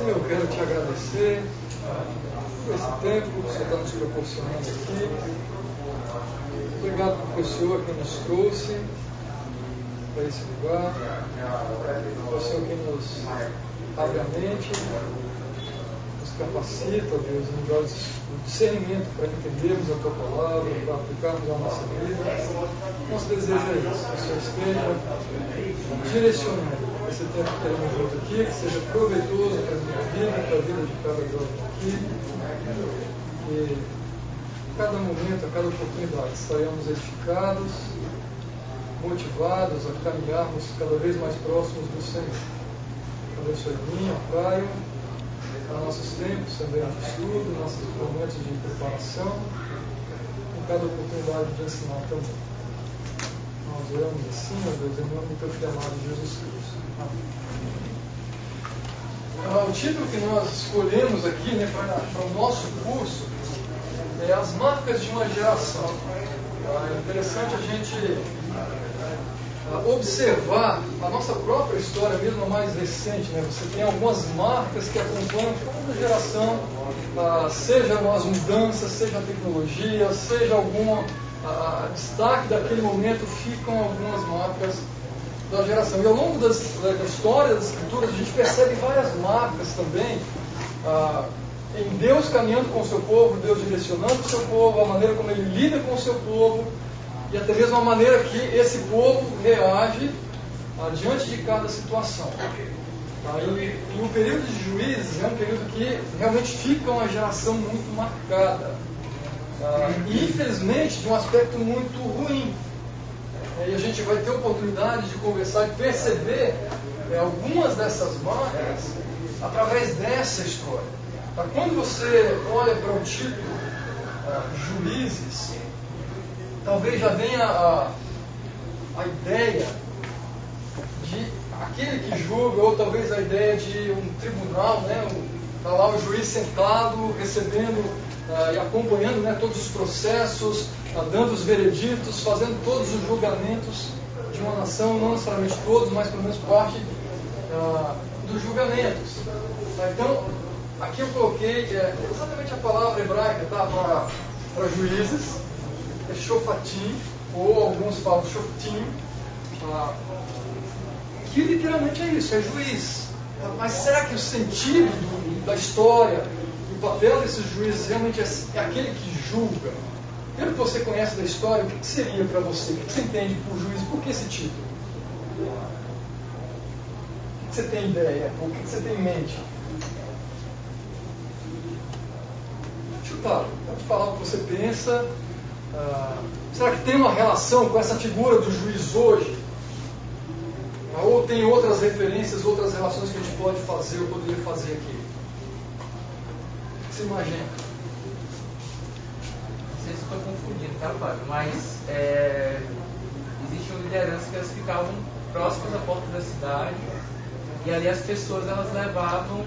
Eu quero te agradecer por esse tempo que Senhor está nos proporcionando aqui. Obrigado por Senhor que nos trouxe para esse lugar. Por Senhor que nos abre a mente, capacita, Deus, nos dá o discernimento para entendermos a tua palavra, para aplicarmos a nossa vida. Nosso desejo é isso, que o Senhor esteja direcionando esse tempo que teremos junto aqui, que seja proveitoso para a minha vida, para a vida de cada jovem aqui. E cada momento, a cada oportunidade, estaremos edificados, motivados a caminharmos cada vez mais próximos do Senhor. Abençoe a mim, a Caio, a nossos tempos também de estudo, nossos momentos de preparação, em cada oportunidade de ensinar também. Nós oramos assim, ó Deus, em nome do teu amado Jesus Cristo. Ah, o título que nós escolhemos aqui né, para o nosso curso é As Marcas de uma Geração. Ah, é interessante a gente observar a nossa própria história, mesmo a mais recente. Né? Você tem algumas marcas que acompanham toda geração, ah, seja as mudanças, seja a tecnologia, seja algum ah, destaque daquele momento, ficam algumas marcas da geração. E ao longo das, da história das escrituras, a gente percebe várias marcas também ah, em Deus caminhando com o seu povo, Deus direcionando o seu povo, a maneira como ele lida com o seu povo e até mesmo a maneira que esse povo reage ah, diante de cada situação. Ah, e, e, o período de juízes é um período que realmente fica uma geração muito marcada. Ah, e infelizmente de um aspecto muito ruim e a gente vai ter oportunidade de conversar e perceber é, algumas dessas marcas através dessa história. Tá? Quando você olha para o título uh, Juízes, talvez já venha a, a ideia de aquele que julga, ou talvez a ideia de um tribunal, né? Está lá o juiz sentado, recebendo uh, e acompanhando né, todos os processos, uh, dando os vereditos, fazendo todos os julgamentos de uma nação, não necessariamente todos, mas pelo menos parte uh, dos julgamentos. Tá? Então, aqui eu coloquei é, exatamente a palavra hebraica tá, para, para juízes, é shofatim, ou alguns falam shoftim, que literalmente é isso, é juiz. Mas será que o sentido da história, o papel desses juízes realmente é, é aquele que julga? Pelo que você conhece da história, o que seria para você? O que você entende por juiz? Por que esse título? O que você tem ideia? O que você tem em mente? Chutar, pode falar o que você pensa. Ah, será que tem uma relação com essa figura do juiz hoje? Ou tem outras referências, outras relações que a gente pode fazer, ou poderia fazer aqui? O que você imagina? Não sei se estou confundindo, tá, Fábio? Mas é, existiam lideranças que elas ficavam próximas à porta da cidade e ali as pessoas elas levavam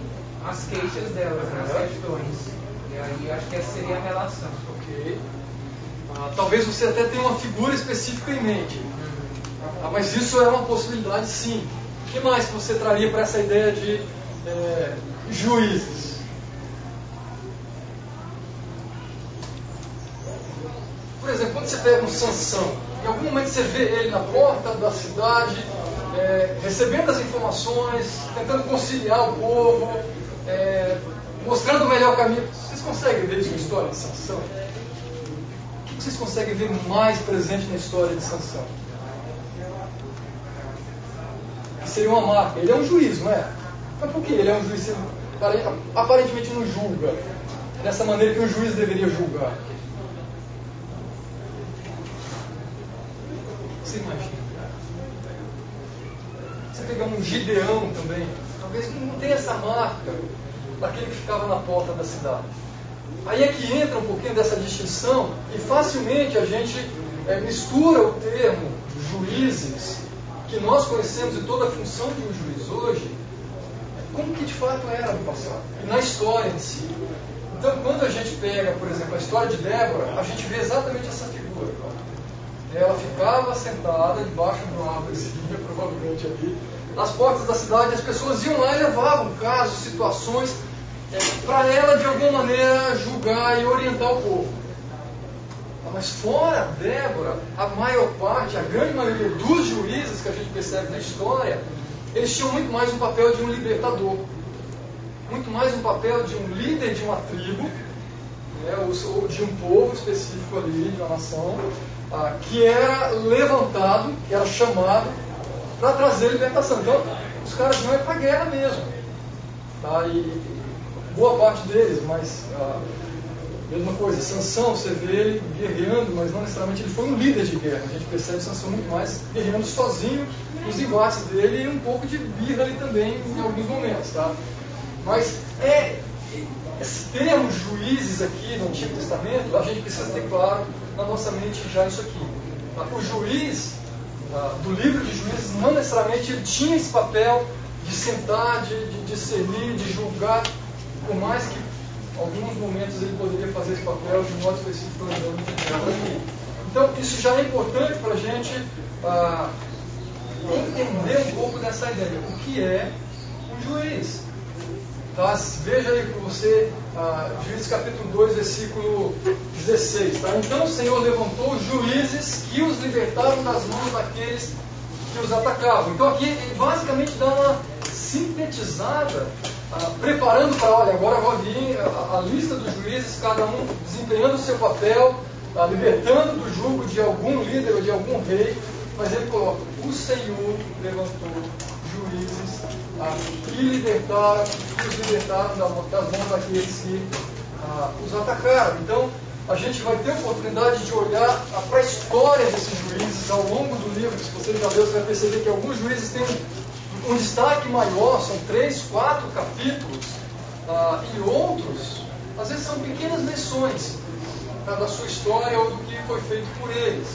as queixas delas, né, as questões. E aí acho que essa seria a relação. Ok. Ah, talvez você até tenha uma figura específica em mente. Ah, mas isso é uma possibilidade sim. O que mais você traria para essa ideia de é, juízes? Por exemplo, quando você pega um Sansão, em algum momento você vê ele na porta da cidade, é, recebendo as informações, tentando conciliar o povo, é, mostrando o melhor caminho. Vocês conseguem ver isso na história de Sansão? Vocês conseguem ver mais presente na história de Sansão? seria uma marca. Ele é um juiz, não é? Mas por que ele é um juiz? Aparentemente não julga dessa maneira que um juiz deveria julgar. Você imagina? Você pegar um Gideão também, talvez não tenha essa marca daquele que ficava na porta da cidade. Aí é que entra um pouquinho dessa distinção e facilmente a gente é, mistura o termo juízes que nós conhecemos e toda a função de um juiz hoje, como que de fato era no passado, e na história em si. Então, quando a gente pega, por exemplo, a história de Débora, a gente vê exatamente essa figura. Ela ficava sentada debaixo de uma árvore, provavelmente ali, as portas da cidade, as pessoas iam lá e levavam casos, situações, para ela de alguma maneira julgar e orientar o povo. Ah, mas fora Débora, a maior parte, a grande maioria dos juízes que a gente percebe na história, eles tinham muito mais um papel de um libertador, muito mais um papel de um líder de uma tribo, né, ou de um povo específico ali, de uma nação, ah, que era levantado, que era chamado para trazer libertação. Então, os caras não é para guerra mesmo. Tá? E boa parte deles, mas ah, mesma coisa, Sansão, você vê ele guerreando, mas não necessariamente ele foi um líder de guerra. A gente percebe Sansão muito mais guerreando sozinho nos embates dele e um pouco de birra ali também em alguns momentos. Tá? Mas é termo juízes aqui no Antigo Testamento, a gente precisa ter claro na nossa mente já isso aqui. Tá? O juiz ah, do livro de juízes não necessariamente ele tinha esse papel de sentar, de, de discernir, de julgar, por mais que alguns momentos ele poderia fazer esse papel de modo específico aqui. Então isso já é importante para a gente ah, entender um pouco dessa ideia. O que é um juiz? Tá? Veja aí com você, ah, Juízes capítulo 2, versículo 16. Tá? Então o Senhor levantou juízes que os libertaram das mãos daqueles que os atacavam. Então aqui ele basicamente dá uma sintetizada, ah, preparando para, olha, agora vai vir a, a, lista dos juízes, cada um desempenhando o seu papel, ah, libertando do jugo de algum líder ou de algum rei, mas ele coloca, o Senhor levantou juízes e libertaram, os libertaram das mãos daqueles que ah, os atacaram. Então, a gente vai ter a oportunidade de olhar para a história desses juízes ao longo do livro. Se você já leu, você vai perceber que alguns juízes têm um, destaque maior, são três, quatro capítulos, ah, e outros, às vezes, são pequenas lições tá, da sua história ou do que foi feito por eles.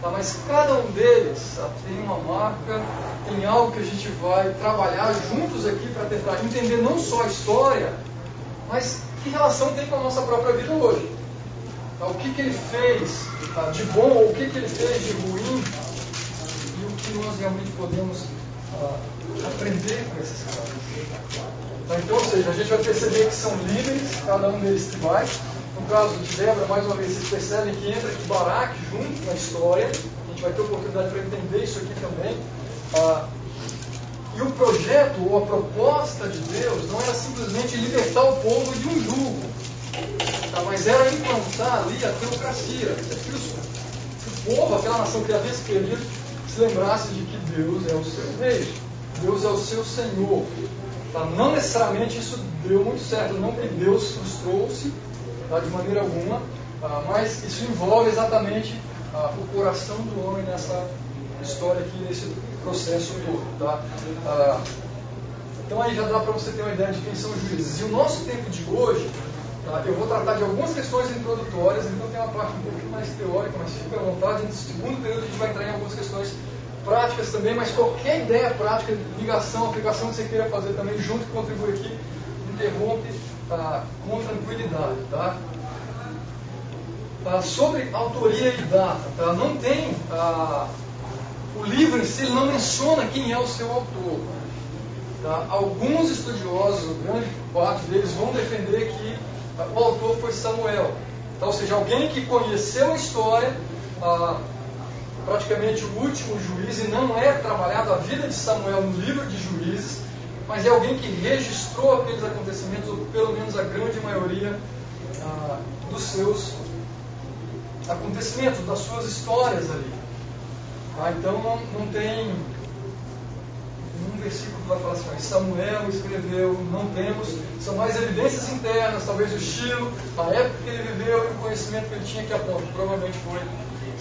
Tá, mas cada um deles tá, tem uma marca, tem algo que a gente vai trabalhar juntos aqui para tentar entender não só a história, mas que relação tem com a nossa própria vida hoje. Tá, o que, que ele fez tá, de bom ou o que, que ele fez de ruim e o que nós realmente podemos ah, aprender com esses caras. Tá, então, ou seja, a gente vai perceber que são líderes, cada um deles que vai. No caso de Débora, mais uma vez, vocês percebem que entra aqui Baraque junto na história. A gente vai ter oportunidade para entender isso aqui também. Ah, e o projeto ou a proposta de Deus não era simplesmente libertar o povo de um jugo, tá? mas era implantar ali a teocracia. Que o povo, aquela nação que havia escolhido, se lembrasse de que Deus é o seu rei, Deus é o seu Senhor. Tá? Não necessariamente isso deu muito certo, não que Deus os trouxe tá? de maneira alguma, tá? mas isso envolve exatamente ah, o coração do homem nessa história aqui, nesse processo todo. Tá? Ah, então aí já dá para você ter uma ideia de quem são os juízes. E o nosso tempo de hoje, tá? eu vou tratar de algumas questões introdutórias, então tem uma parte um pouquinho mais teórica, mas fica à vontade. No segundo período a gente vai entrar em algumas questões práticas também, mas qualquer ideia prática, ligação, aplicação que você queira fazer também, junto, contribui aqui, interrompe tá, com tranquilidade. Tá? Tá, sobre autoria e data, tá? não tem. Ah, o livro em si não menciona quem é o seu autor. Tá? Alguns estudiosos, grande parte deles, vão defender que ah, o autor foi Samuel. Tá? Ou seja, alguém que conheceu a história, ah, praticamente o último juiz, e não é trabalhado a vida de Samuel no livro de juízes, mas é alguém que registrou aqueles acontecimentos, ou pelo menos a grande maioria ah, dos seus acontecimentos, das suas histórias ali. Ah, então não, não tem um versículo que vai falar assim, Samuel escreveu, não temos, são mais evidências internas, talvez o estilo, a época que ele viveu e o conhecimento que ele tinha que aponta. Provavelmente foi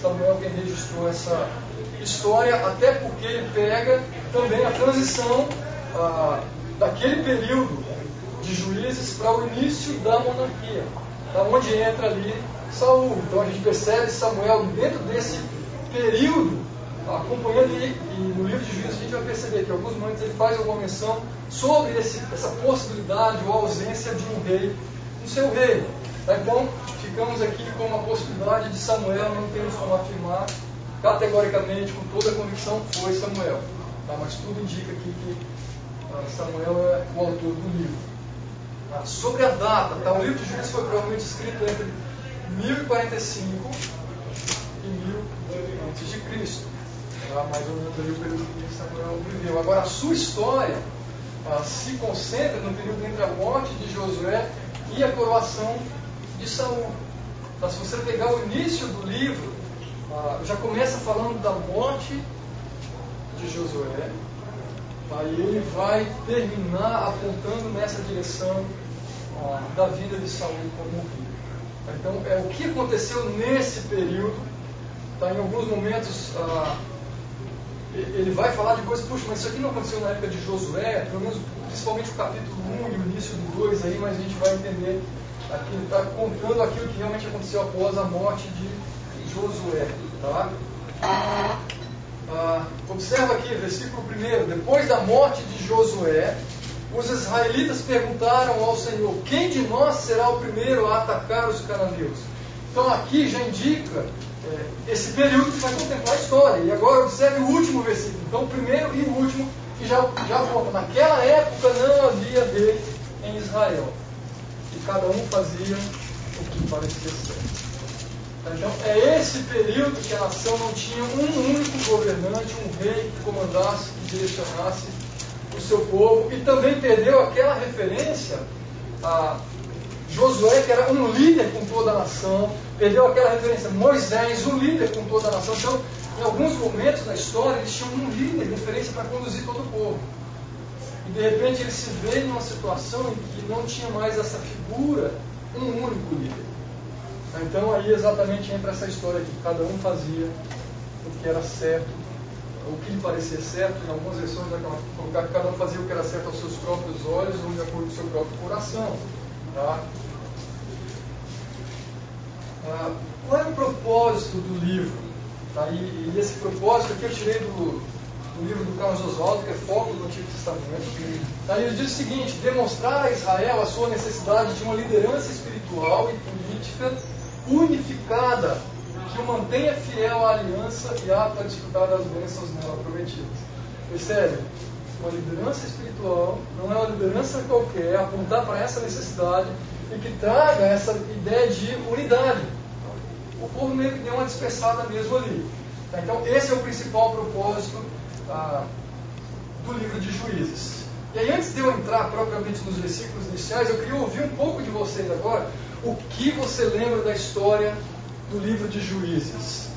Samuel quem registrou essa história, até porque ele pega também a transição ah, daquele período de juízes para o início da monarquia, da onde entra ali Saul. Então a gente percebe Samuel dentro desse período, acompanhando e, e no livro de juízes a gente vai perceber que em alguns momentos ele faz alguma menção sobre esse, essa possibilidade ou ausência de um rei no seu reino. Tá? Então ficamos aqui com uma possibilidade de Samuel, não temos como afirmar categoricamente, com toda a convicção, foi Samuel. Tá? Mas tudo indica aqui que ah, Samuel é o autor do livro. Ah, sobre a data, tá? o livro de Juízes foi provavelmente escrito entre 1045 e 1000 antes de Cristo. Tá? Mais ou menos aí o período que Samuel viveu. Agora, a sua história ah, se concentra no período entre a morte de Josué e a coroação de Saul. Então, se você pegar o início do livro, ah, já começa falando da morte de Josué, aí ele vai terminar apontando nessa direção ah, da vida de Saul como rei. Então, é o que aconteceu nesse período. Tá, em alguns momentos, ah, ele vai falar de coisas, puxa, mas isso aqui não aconteceu na época de Josué, pelo menos, principalmente o capítulo 1 e o início do 2 aí, mas a gente vai entender ele está contando aquilo que realmente aconteceu após a morte de Josué. Tá? Ah, observa aqui, versículo 1. Depois da morte de Josué, os israelitas perguntaram ao Senhor: Quem de nós será o primeiro a atacar os cananeus? Então aqui já indica é, esse período que vai contemplar a história. E agora observe o último versículo. Então o primeiro e o último que já, já conta. Naquela época não havia rei em Israel. E cada um fazia o que parecia certo. Então, é esse período que a nação não tinha um único governante, um rei que comandasse, que direcionasse o seu povo, e também perdeu aquela referência a Josué, que era um líder com toda a nação, perdeu aquela referência Moisés, um líder com toda a nação. Então, em alguns momentos da história, eles tinham um líder, referência para conduzir todo o povo. E de repente ele se vê numa situação em que não tinha mais essa figura, um único líder. Então aí exatamente entra essa história que cada um fazia o que era certo, o que lhe parecia certo, em algumas versões vai colocar cada um fazia o que era certo aos seus próprios olhos ou de acordo com o seu próprio coração. Tá? Ah, qual é o propósito do livro? Tá? E, e, esse propósito aqui eu tirei do, do livro do Carlos Oswaldo, que é Foco do Antigo Testamento. Tá? Ele diz o seguinte: demonstrar a Israel a sua necessidade de uma liderança espiritual e política unificada, que o mantenha fiel à aliança e apto a desfrutar das bênçãos nela prometidas. Percebe? Uma liderança espiritual não é uma liderança qualquer, apontar para essa necessidade e que traga essa ideia de unidade. O povo meio que deu uma dispersada mesmo ali. Então, esse é o principal propósito do livro de Juízes. E aí, antes de eu entrar propriamente nos versículos iniciais, eu queria ouvir um pouco de vocês agora o que você lembra da história do livro de Juízes?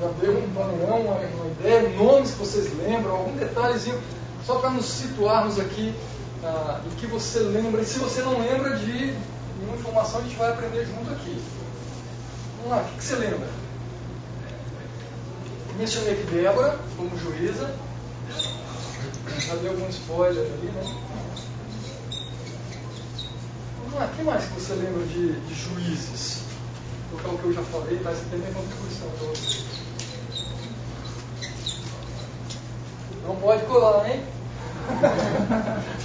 Já deu um panorama, uma ideia, nomes que vocês lembram, algum detalhezinho, só para nos situarmos aqui ah, do que você lembra. E se você não lembra de nenhuma informação, a gente vai aprender junto aqui. Vamos lá, o que, que você lembra? Mencionei aqui Débora como juíza. Já deu algum spoiler ali, né? Ah, o que mais que você lembra de, de juízes? Vou colocar o que eu já falei, mas tem minha contribuição para você. Não pode colar, hein?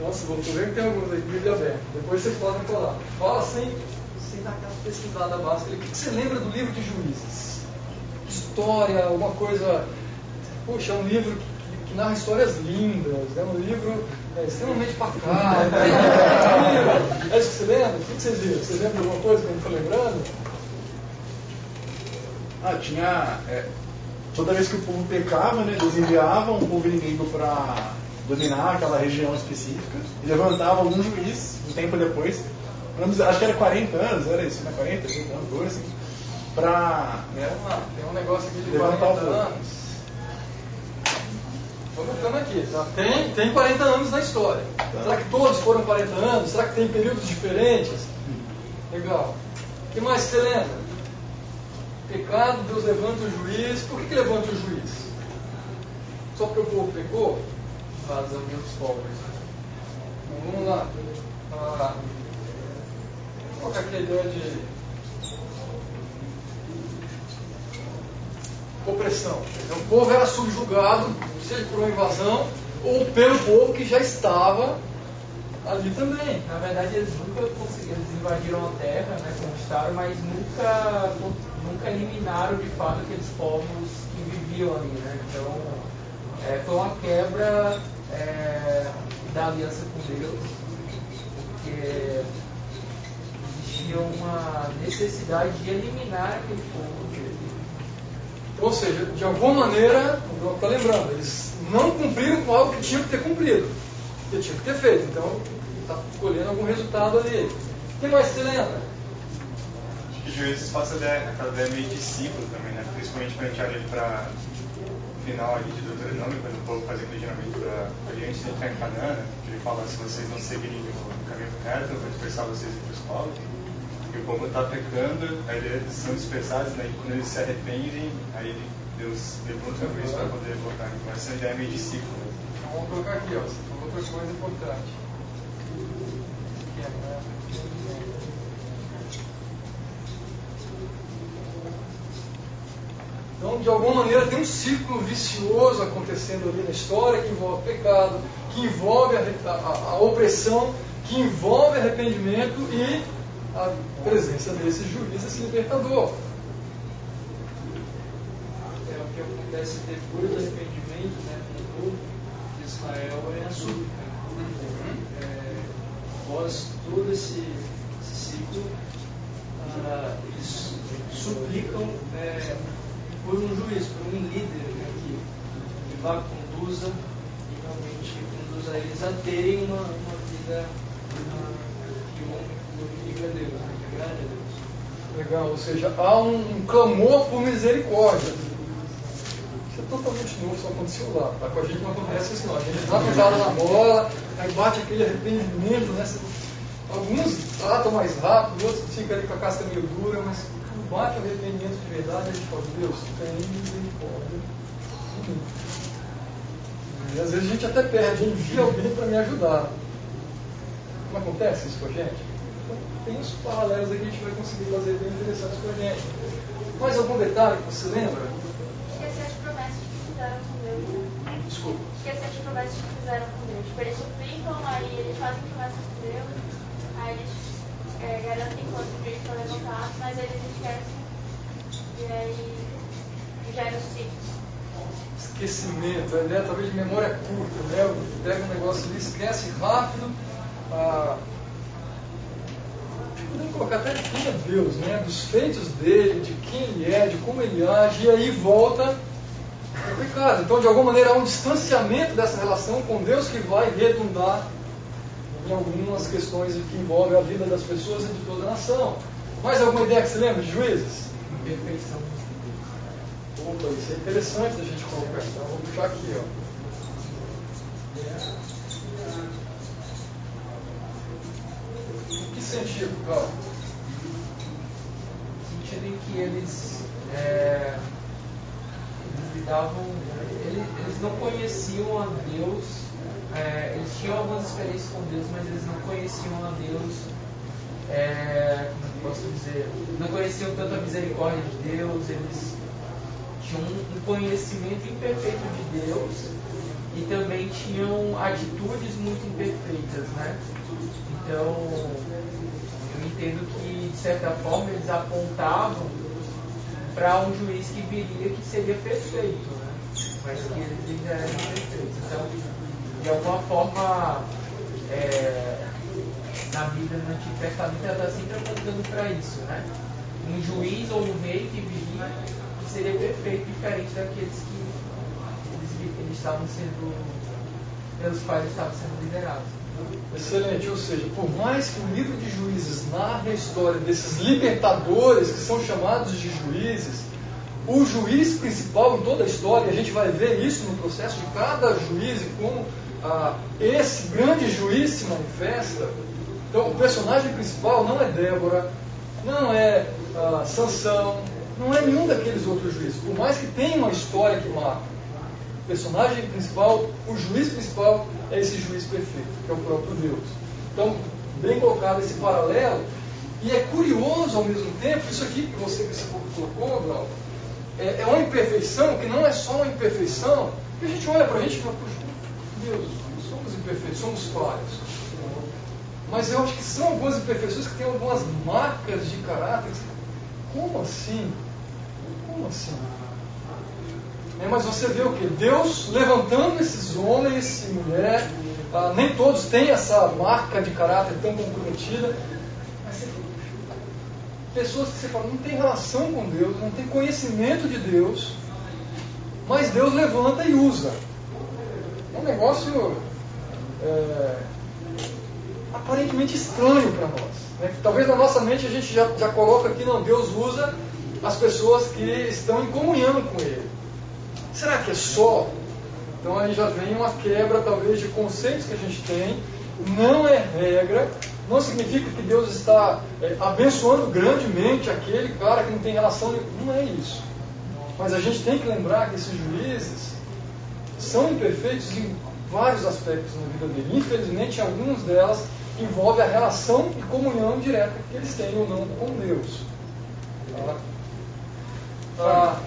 Nossa, vou ver que tem alguns aí, Bíblia aberta. Depois vocês podem colar. Fala sem, sem dar aquela pesquisada básica. O que você lembra do livro de juízes? História, alguma coisa. Puxa, é um livro que, que, narra histórias lindas. É um livro é extremamente pacato. é isso que você lembra? O que vocês viram? Você lembra de alguma coisa que eu não estou lembrando? Ah, tinha. É, toda vez que o povo pecava, né, eles enviavam um povo inimigo para dominar aquela região específica e levantavam algum juiz um tempo depois. Acho que era 40 anos, era isso, né? 40, 30 anos, coisa assim. Pra. Né, tem um negócio aqui de 40 anos. Estou notando aqui, tá? tem, tem 40 anos na história. Tá. Será que todos foram 40 anos? Será que tem períodos diferentes? Legal. O que mais você lembra? Pecado, Deus levanta o juiz. Por que, que levanta o juiz? Só porque o povo pecou? De os pobres. Então, vamos lá. Ah, qual é a ideia de opressão. Então, o povo era subjugado, seja por uma invasão ou pelo povo que já estava ali também. Na verdade, eles nunca conseguiram, eles invadiram a terra, né, conquistaram, mas nunca nunca eliminaram de fato aqueles povos que viviam ali, né? Então é, foi uma quebra é, da aliança com Deus, porque existia uma necessidade de eliminar aquele povo. Ou seja, de alguma maneira, está lembrando, eles não cumpriram com algo que tinham que ter cumprido, que tinham que ter feito. Então, está colhendo algum resultado ali. O que mais você lembra? Acho que juízes passa aquela ideia meio de ciclo também, né? Principalmente quando a gente olha para o final ali de Deuteronômio, quando o povo faz aquele juramento para antes de entrar em Canaã, né? que ele fala, se vocês não seguirem o caminho reto, eu vou dispersar vocês entre os povos. E o povo está pecando, aí eles são dispersados, né? e quando eles se arrependem, aí Deus levanta o juiz para poder voltar. Então essa ideia é meio de ciclo. Então vamos colocar aqui, ó, outra coisa importante. Então, de alguma maneira, tem um ciclo vicioso acontecendo ali na história que envolve pecado, que envolve a, a, a opressão, que envolve arrependimento e a presença desse juiz, esse libertador. É o que acontece depois do arrependimento né, no povo de Israel é a súplica. É, após todo esse, esse ciclo, ah, eles suplicam é, por um juiz, por um líder né, que, que vá, conduza e realmente conduza eles a terem uma, uma vida uma, que a Deus, né, agrada a Deus. Legal, ou seja, há um, um clamor por misericórdia. Isso é totalmente novo, só aconteceu lá. Tá? Com a gente não acontece isso não. A gente dá pisada na bola, aí bate aquele arrependimento, né? Alguns tratam mais rápido, outros ficam ali com a casca meio dura, mas bate o arrependimento de verdade, a gente fala, Deus, tem misericórdia. E às vezes a gente até perde, envia alguém para me ajudar. Não acontece isso com a gente? Então, tem uns paralelos aqui que a gente vai conseguir fazer bem interessantes com a gente. Mais algum detalhe que você lembra? Esquecer as promessas que fizeram com Deus. Né? Desculpa. Esquecer as promessas que fizeram com Deus. Tipo, eles suplicam, aí eles fazem promessas com Deus, aí eles é, garantem quanto o juiz foi levantado, mas eles esquecem e aí gera o ciclo. Esquecimento, a ideia talvez de memória curta, né? Pega um negócio ali, esquece rápido. Ah, podemos colocar até quem é Deus, né? Dos feitos dele, de quem ele é, de como ele age, e aí volta ao pecado. Então, de alguma maneira, há um distanciamento dessa relação com Deus que vai redundar em algumas questões que envolvem a vida das pessoas e de toda a nação. Mais alguma ideia que você lembra de juízes? Imperfeição. Opa, isso é interessante da gente colocar. Então, vou puxar aqui, ó. Que sentido, Carl? No sentido em que eles, é, eles eles, eles não conheciam a Deus, é, eles tinham algumas experiências com Deus, mas eles não conheciam a Deus, é, como posso dizer, não conheciam tanto a misericórdia de Deus, eles tinham um conhecimento imperfeito de Deus e também tinham atitudes muito imperfeitas, né? Então, eu entendo que, de certa forma, eles apontavam para um juiz que viria que seria perfeito, né? mas que eles ainda eram imperfeitos. Então, de alguma forma, é, na vida no Antigo Testamento, ela está sempre apontando para isso, né? Um juiz ou um rei que viria que seria perfeito, diferente daqueles que eles, eles estavam sendo, pelos quais eles estavam sendo liderados. Excelente, ou seja, por mais que o livro de juízes narre a história desses libertadores que são chamados de juízes, o juiz principal em toda a história, a gente vai ver isso no processo de cada juiz e como ah, esse grande juiz se manifesta. Então, o personagem principal não é Débora, não é ah, Sansão, não é nenhum daqueles outros juízes, por mais que tenha uma história que marca. Personagem principal, o juiz principal, é esse juiz perfeito, que é o próprio Deus. Então, bem colocado esse paralelo, e é curioso ao mesmo tempo, isso aqui que você, que colocou, Glauco, é, é uma imperfeição que não é só uma imperfeição, que a gente olha para a gente e fala, puxa, Deus, somos imperfeitos, somos falhos. Mas eu acho que são algumas imperfeições que têm algumas marcas de caráter. Como assim? Como assim? É, mas você vê o que? Deus levantando esses homens e mulher, ah, nem todos têm essa marca de caráter tão comprometida, mas você, pessoas que você fala, não tem relação com Deus, não tem conhecimento de Deus, mas Deus levanta e usa. É um negócio é, aparentemente estranho para nós. Né? Talvez na nossa mente a gente já, já coloca aqui, não, Deus usa as pessoas que estão em comunhão com Ele. Será que é só? Então aí já vem uma quebra, talvez, de conceitos que a gente tem. Não é regra, não significa que Deus está é, abençoando grandemente aquele cara que não tem relação. Não é isso. Mas a gente tem que lembrar que esses juízes são imperfeitos em vários aspectos na vida dele. Infelizmente, algumas delas envolvem a relação e comunhão direta que eles têm ou não com Deus. Tá? Ah,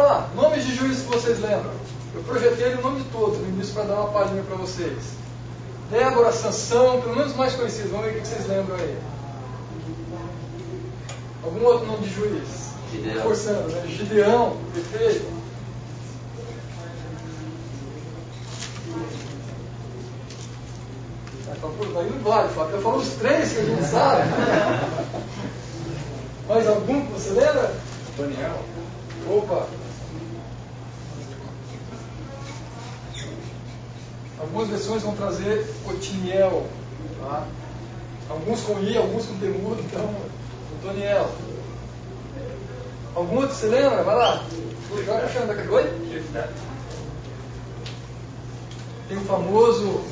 ah, nomes de juízes que vocês lembram. Eu projetei o nome de todos no início para dar uma palhinha para vocês. Débora, Sansão, pelo menos mais conhecidos. Vamos ver o que vocês lembram aí. Algum outro nome de juiz? Gideão. Forçando, né? Gideão, perfeito. Aí não vale, Fábio. Eu falo os três que a gente sabe. Mais algum que você lembra? Daniel. Opa! Algumas versões vão trazer Otiniel. Tá? Alguns com I, alguns com temudo, então, Otoniel. Algum outro você lembra? Vai lá. Joga achando daquele oi? Tem o famoso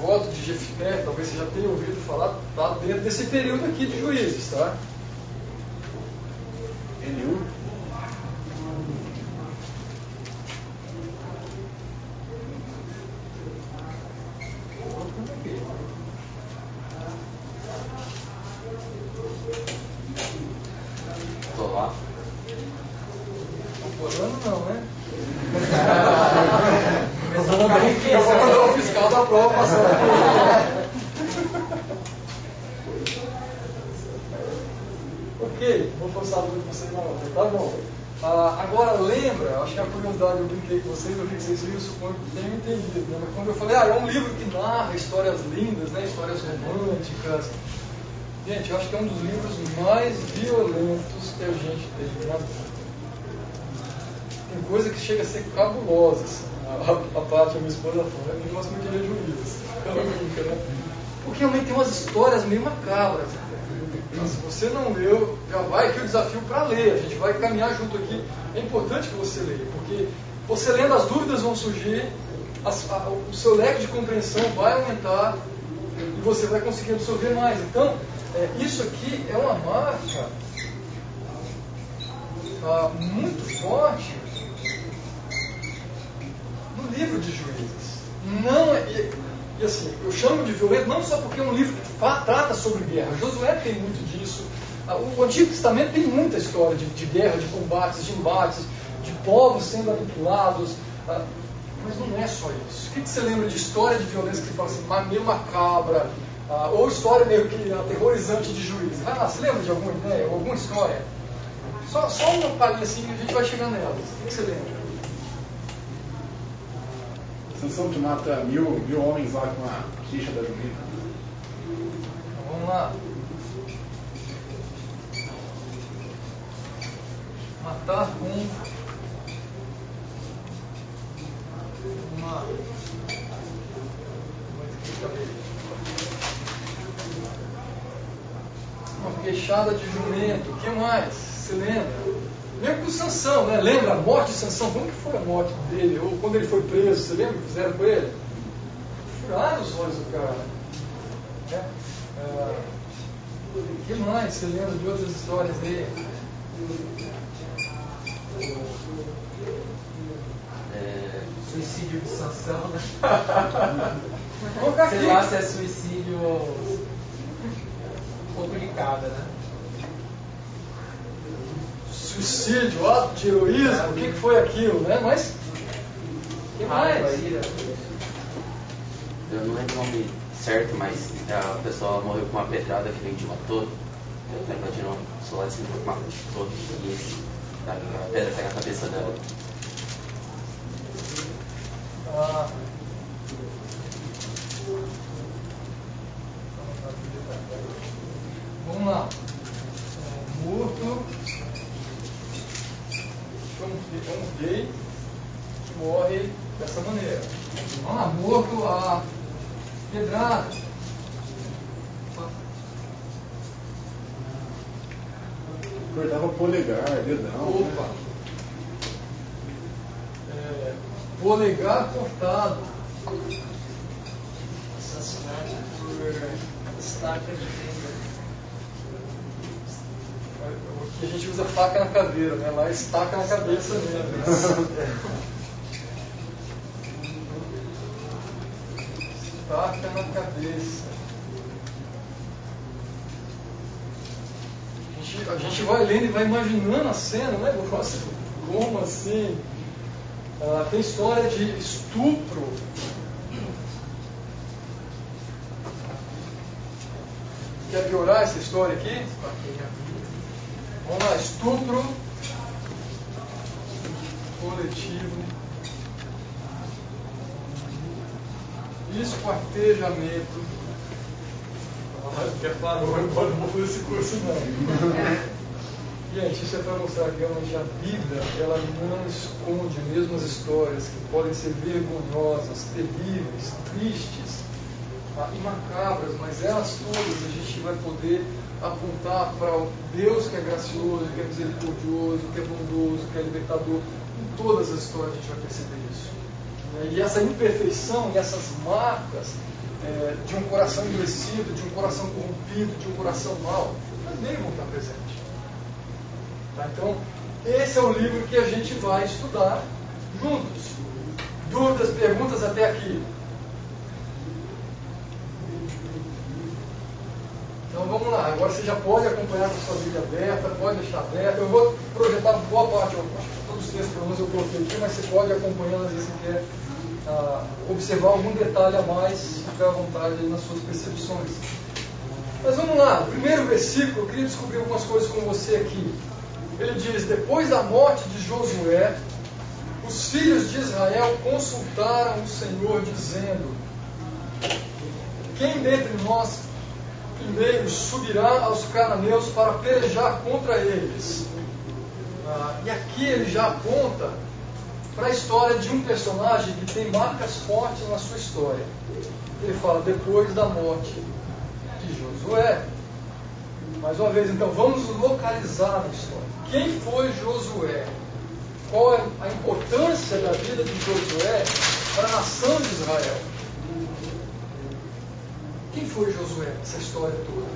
voto de Jefté, talvez você já tenha ouvido falar, está dentro desse período aqui de juízes, tá? Eliú. Tô lá. Comporando não, né? Começando bem, eu vou mandar o fiscal da prova passar aqui. Ok, vou forçar muito vocês na outra, tá bom. Ah, agora lembra, acho que a curiosidade eu brinquei com vocês, eu vi que vocês viram, suponho que tenham entendido. Né? Mas quando eu falei, ah, é um livro que narra histórias lindas, né? histórias românticas. Gente, eu acho que é um dos livros mais violentos que a gente tem na vida. Tem coisa que chega a ser cabulosa. Assim. A, a Paty, a minha esposa, fala, eu gosto muito de ler juízes. Ela brinca, né? Porque realmente tem umas histórias meio macabras. Então, se você não leu, já vai aqui o desafio para ler. A gente vai caminhar junto aqui. É importante que você leia, porque você lendo as dúvidas vão surgir, a, o seu leque de compreensão vai aumentar e você vai conseguir absorver mais. Então, é, isso aqui é uma marca ah, muito forte no livro de juízes. Não é, e, e, assim, eu chamo de violento não só porque é um livro que trata sobre guerra. Josué tem muito disso. Ah, O Antigo Testamento tem muita história de, de guerra, de combates, de embates, de povos sendo aniquilados. ah, mas não é só isso. O que, que você lembra de história de violência que você fala assim, ma- meio macabra, ah, ou história meio que aterrorizante de juiz? Vai lá, você lembra de alguma ideia, ou alguma história? Só, só uma palhinha assim que a gente vai chegar nelas. O que, que você lembra? Sansão que mata mil, mil homens lá com a quicha da jumenta. Então, vamos lá. Matar com uma. Queixada de jumento. O que mais? Você lembra? Mesmo com Sansão, né? Lembra a morte de Sansão? Como que foi a morte dele? Ou quando ele foi preso, você lembra o que fizeram com ele? Furaram os olhos do cara. Né? O que mais você lembra de outras histórias dele? Suicídio de Sansão, né? Sei lá se é suicídio um pouco de cada, né? Suicídio, ato de heroísmo, o que, que foi aquilo, né? Mas. O que mais? ira. Eu não lembro o nome certo, mas a pessoa morreu com uma pedrada que vem de uma torre. Ela continua do lado de cima, mata todos e esse, a pedra pega a cabeça dela. Vamos lá. Morto. É um, é um gay que morre dessa maneira. Vamos lá, morto a pedrada. Cortava polegar, dedão. Opa! É, polegar cortado. Assassinato por estaca de venda. Aqui a gente usa faca na caveira, né? Lá estaca na cabeça mesmo. Né? estaca na cabeça. A gente, a gente vai lendo e vai imaginando a cena, né? Como assim? Ah, tem história de estupro. Quer piorar essa história aqui? Vamos lá, estupro coletivo. Esquartejamento. Quer falar, não pode fazer esse curso não. Gente, isso é para mostrar realmente a Bíblia ela não esconde mesmo as histórias que podem ser vergonhosas, terríveis, tristes ah, e macabras, mas elas todas a gente vai poder apontar para o Deus que é gracioso, que é misericordioso, que é bondoso, que é libertador. Em todas as histórias a gente vai perceber isso. E essa imperfeição e essas marcas é, de um coração endurecido, de um coração corrompido, de um coração mau, também vão estar presentes. Tá? Então, esse é o livro que a gente vai estudar juntos. Dúvidas, perguntas até aqui? Então vamos lá, agora você já pode acompanhar com sua Bíblia aberta, pode deixar aberta. Eu vou projetar boa parte, eu acho que todos os textos pelo menos eu coloquei aqui, mas você pode acompanhando às vezes você quer ah, observar algum detalhe a mais, ficar à vontade nas suas percepções. Mas vamos lá, primeiro versículo, eu queria descobrir algumas coisas com você aqui. Ele diz: Depois da morte de Josué, os filhos de Israel consultaram o Senhor, dizendo: Quem dentre nós primeiro subirá aos cananeus para pelejar contra eles? Ah, e aqui ele já aponta para a história de um personagem que tem marcas fortes na sua história. Ele fala depois da morte de Josué. Mais uma vez, então, vamos localizar a história. Quem foi Josué? Qual é a importância da vida de Josué para a nação de Israel? Quem foi Josué essa história toda?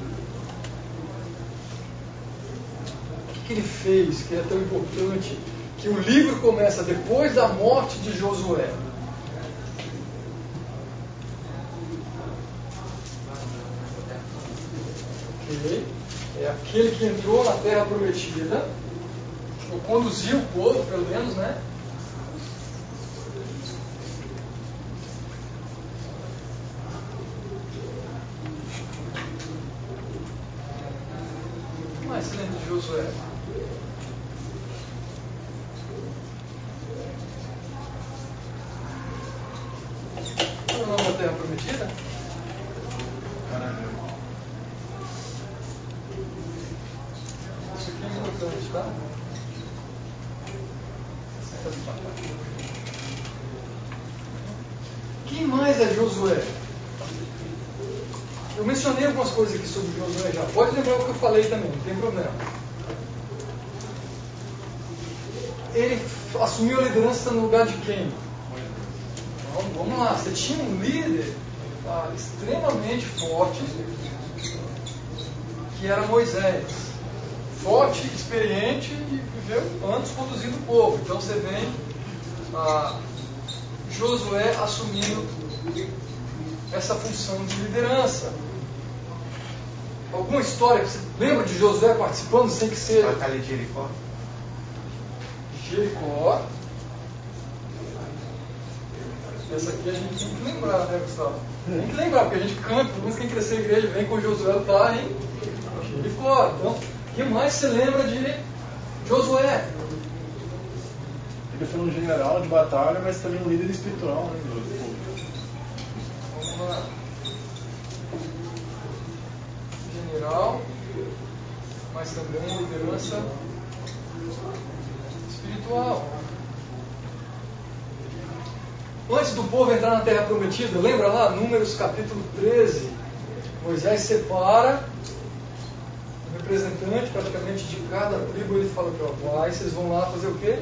O que, ele fez que é tão importante? Que o livro começa depois da morte de Josué. Ok? É aquele que entrou na terra prometida, ou conduziu o povo, pelo menos, né? Mais se lembra de Josué? Qual é o nome da terra prometida? Isso aqui é importante, tá? Quem mais é Josué? Eu mencionei algumas coisas aqui sobre Josué já. Pode lembrar o que eu falei também, não tem problema. Ele liderança no lugar de quem? Então, vamos lá, você tinha um líder tá, extremamente forte, que era Moisés. Forte, experiente e viveu anos conduzindo o povo. Então você vem ah, Josué assumindo essa função de liderança. Alguma história que você lembra de Josué participando sem que seja. Batalha de Jericó. Jericó. Essa aqui a gente tem que lembrar, né, Gustavo? Tem que lembrar, porque a gente canta, todo mundo que crescer a igreja vem com Josué tá em ele fora. Então, o que mais se lembra de Josué? Ele foi um general de batalha, mas também um líder espiritual, né? Vamos lá. General, mas também liderança espiritual. Antes do povo entrar na terra prometida, lembra lá, Números capítulo 13, Moisés separa um representante praticamente de cada tribo, ele fala que ó, vai, vocês vão lá fazer o quê?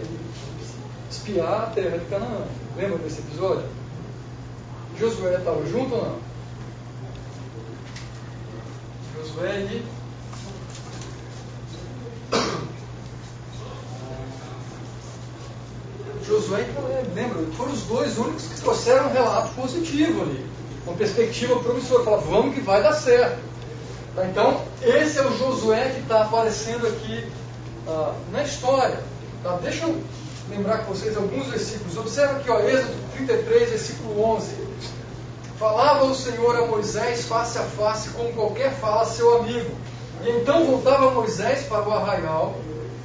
Espiar a terra de Canaã. Lembra desse episódio? Josué estava junto ou não? Josué e Josué lembra? Foram os dois únicos que trouxeram um relato positivo ali. Uma perspectiva promissora. Falaram, vamos que vai dar certo. Tá, então, esse é o Josué que está aparecendo aqui ah, na história. Tá? Deixa eu lembrar com vocês alguns versículos. Observa aqui, ó, Êxodo 33, versículo 11. Falava o Senhor a Moisés face a face, como qualquer fala seu amigo. E então voltava Moisés para o arraial,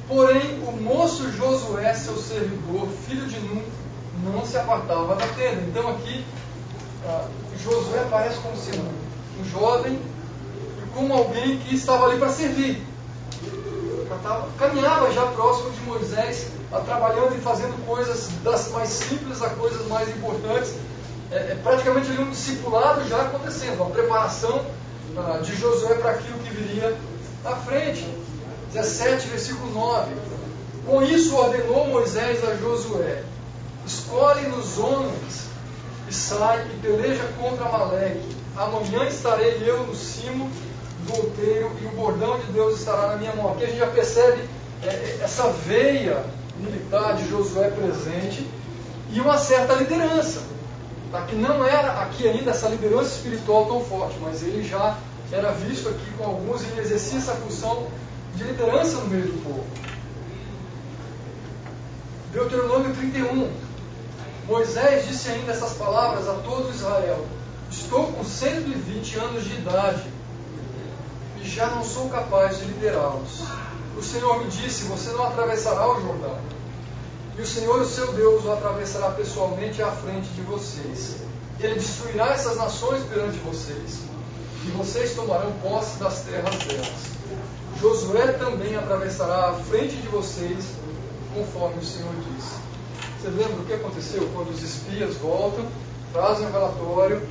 porém o moço Josué, seu servidor, filho de Nun, não se apartava da tenda. Então aqui, ah, Josué aparece como sendo um jovem e como alguém que estava ali para servir. Caminhava já próximo de Moisés, ah, trabalhando e fazendo coisas das mais simples a coisas mais importantes. É, é praticamente ali um discipulado já acontecendo, uma preparação ah, de Josué para aquilo que viria à frente. 17, versículo 9. Com isso ordenou Moisés a Josué: Escolhe-nos homens e sai e peleja contra Maleque. Amanhã estarei eu no cimo do outeiro e o bordão de Deus estará na minha mão. Aqui a gente já percebe é, é essa veia militar de Josué presente e uma certa liderança. Tá? Que não era aqui ainda essa liderança espiritual tão forte, mas ele já era visto aqui com alguns e exercia essa função de liderança no meio do povo. Deuteronômio 31. Moisés disse ainda essas palavras a todo Israel: Estou com 120 anos de idade e já não sou capaz de liderá-los. O Senhor me disse: Você não atravessará o Jordão. E o Senhor, o seu Deus, o atravessará pessoalmente à frente de vocês. Ele destruirá essas nações perante vocês. E vocês tomarão posse das terras delas. Josué também atravessará à frente de vocês, conforme o Senhor disse. Você lembra o que aconteceu quando os espias voltam, trazem o um relatório,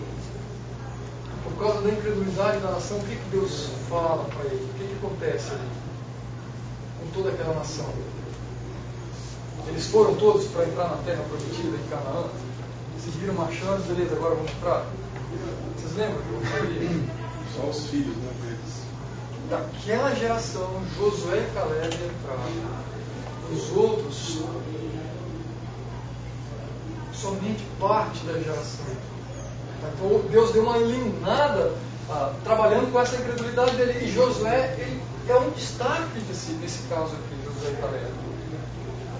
por causa da incredulidade da nação, o que, que Deus fala para ele? O que, que acontece ali com toda aquela nação? Eles foram todos para entrar na terra prometida em Canaã, seguiram marchando, beleza, agora vamos entrar. Vocês lembram Só os filhos, né? Daquela geração, Josué e Caleb entraram. Os outros, somente parte da geração. Então Deus deu uma eliminada ah, trabalhando com essa incredulidade dele. E Josué ele é um destaque desse, desse caso aqui, Josué e Caleb.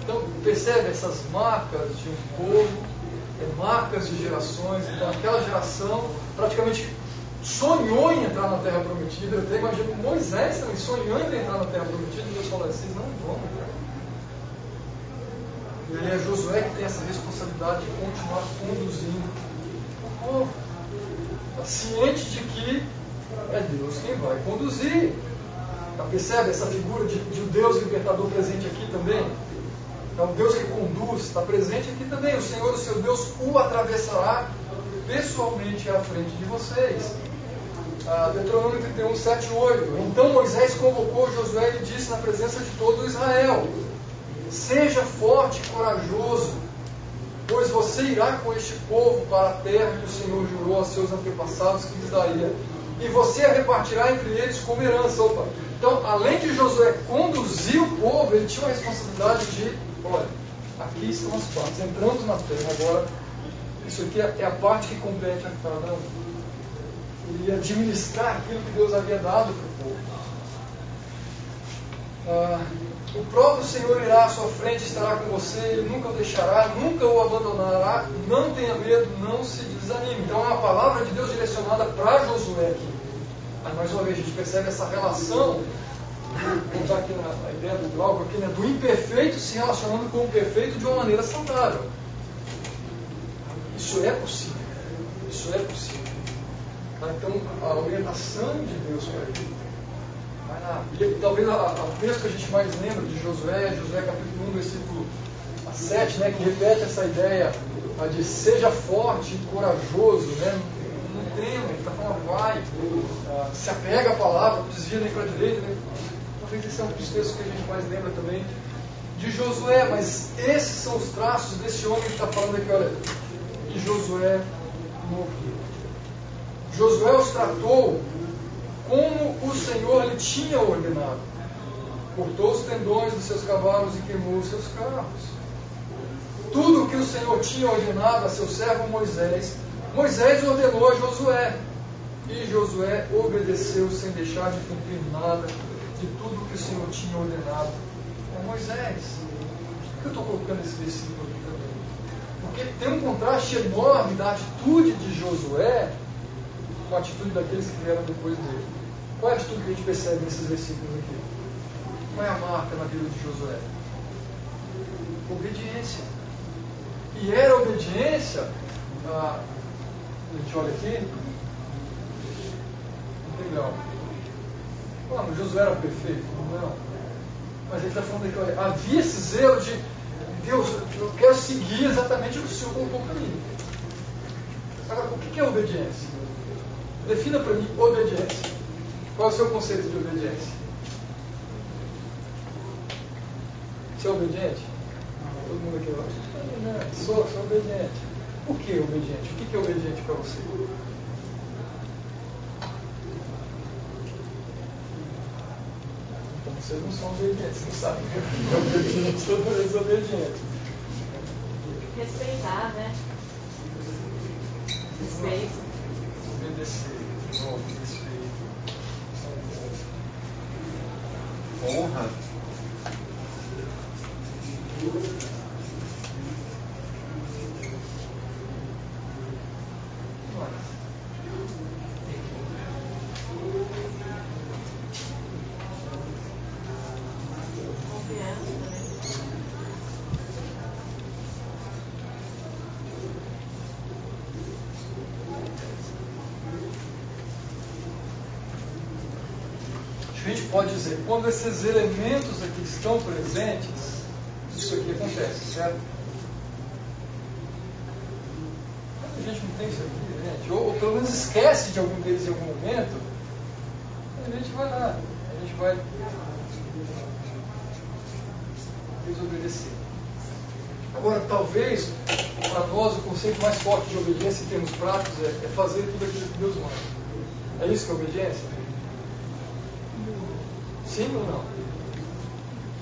Então percebe essas marcas de um povo, é, marcas de gerações. Então aquela geração praticamente sonhou em entrar na terra prometida. Eu até imagino Moisés também sonhando em entrar na terra prometida. E Deus falou: vocês não vão. E aí é Josué que tem essa responsabilidade de continuar conduzindo o povo. Tá ciente de que é Deus quem vai conduzir. Tá, percebe essa figura de, de um Deus libertador presente aqui também? É um Deus que conduz, está presente aqui também. O Senhor, o seu Deus, o atravessará pessoalmente à frente de vocês. Ah, Deuteronômio 31, 7 8. Então Moisés convocou Josué e disse na presença de todo Israel: Seja forte e corajoso, pois você irá com este povo para a terra que o Senhor jurou a seus antepassados que lhes daria, e você a repartirá entre eles como herança. Opa. Então, além de Josué conduzir o povo, ele tinha a responsabilidade de: olha, aqui estão as partes, entramos na terra, agora isso aqui é a parte que compete a cada um e administrar aquilo que Deus havia dado para o povo. Ah, o próprio Senhor irá à sua frente, estará com você, Ele nunca o deixará, nunca o abandonará, não tenha medo, não se desanime. Então é uma palavra de Deus direcionada para Josué aqui. Mais uma vez, a gente percebe essa relação, usar aqui na, ideia do Glauco, aqui, né, do imperfeito se relacionando com o perfeito de uma maneira saudável. Isso é possível. Isso é possível. Tá? Então, a orientação de Deus para ele. E talvez o texto que a gente mais lembra de Josué, Josué capítulo 1, versículo 7, né, que repete essa ideia de seja forte e corajoso, né? não tema, ele está falando vai, uh, se apega à palavra, desvia nem para a direita. Né? Talvez esse é um dos textos que a gente mais lembra também de Josué, mas esses são os traços desse homem que está falando aqui, olha, que Josué morreu. Josué os tratou como o Senhor lhe tinha ordenado. Cortou os tendões dos seus cavalos e queimou os seus carros. Tudo o que o Senhor tinha ordenado a seu servo Moisés, Moisés ordenou a Josué. E Josué obedeceu sem deixar de cumprir nada de tudo que o Senhor tinha ordenado a Moisés. Por que eu estou colocando esse versículo aqui também? Porque tem um contraste enorme da atitude de Josué com a atitude daqueles que vieram depois dele. Qual é a atitude que a gente percebe nesses versículos aqui? Qual é a marca na vida de Josué? Obediência. E era obediência. Ah, a gente olha aqui. Legal. Mano, Josué era perfeito? Não. Mas ele está falando aqui, havia esse zelo de Deus, eu quero seguir exatamente o que o Senhor colocou para mim. Agora, o que é obediência? Defina para mim obediência. Qual é o seu conceito de obediência? Você é obediente? Todo mundo aqui vai. Não, sou, sou obediente. Por que obediente? O que é obediente para você? Então vocês não são obedientes, não sabem o que é obediente, sou desobediente. Respeitar, né? Respeito. Obedecer novo, respeito, honra. a gente pode dizer, quando esses elementos aqui estão presentes, isso aqui acontece, certo? A gente não tem isso aqui, gente, ou, ou, pelo menos esquece de algum deles em algum momento, a gente vai lá, a gente vai desobedecer. Agora, talvez, para nós, o conceito mais forte de obediência em termos práticos é, é fazer tudo aquilo que Deus manda. É isso que é obediência? Sim ou não?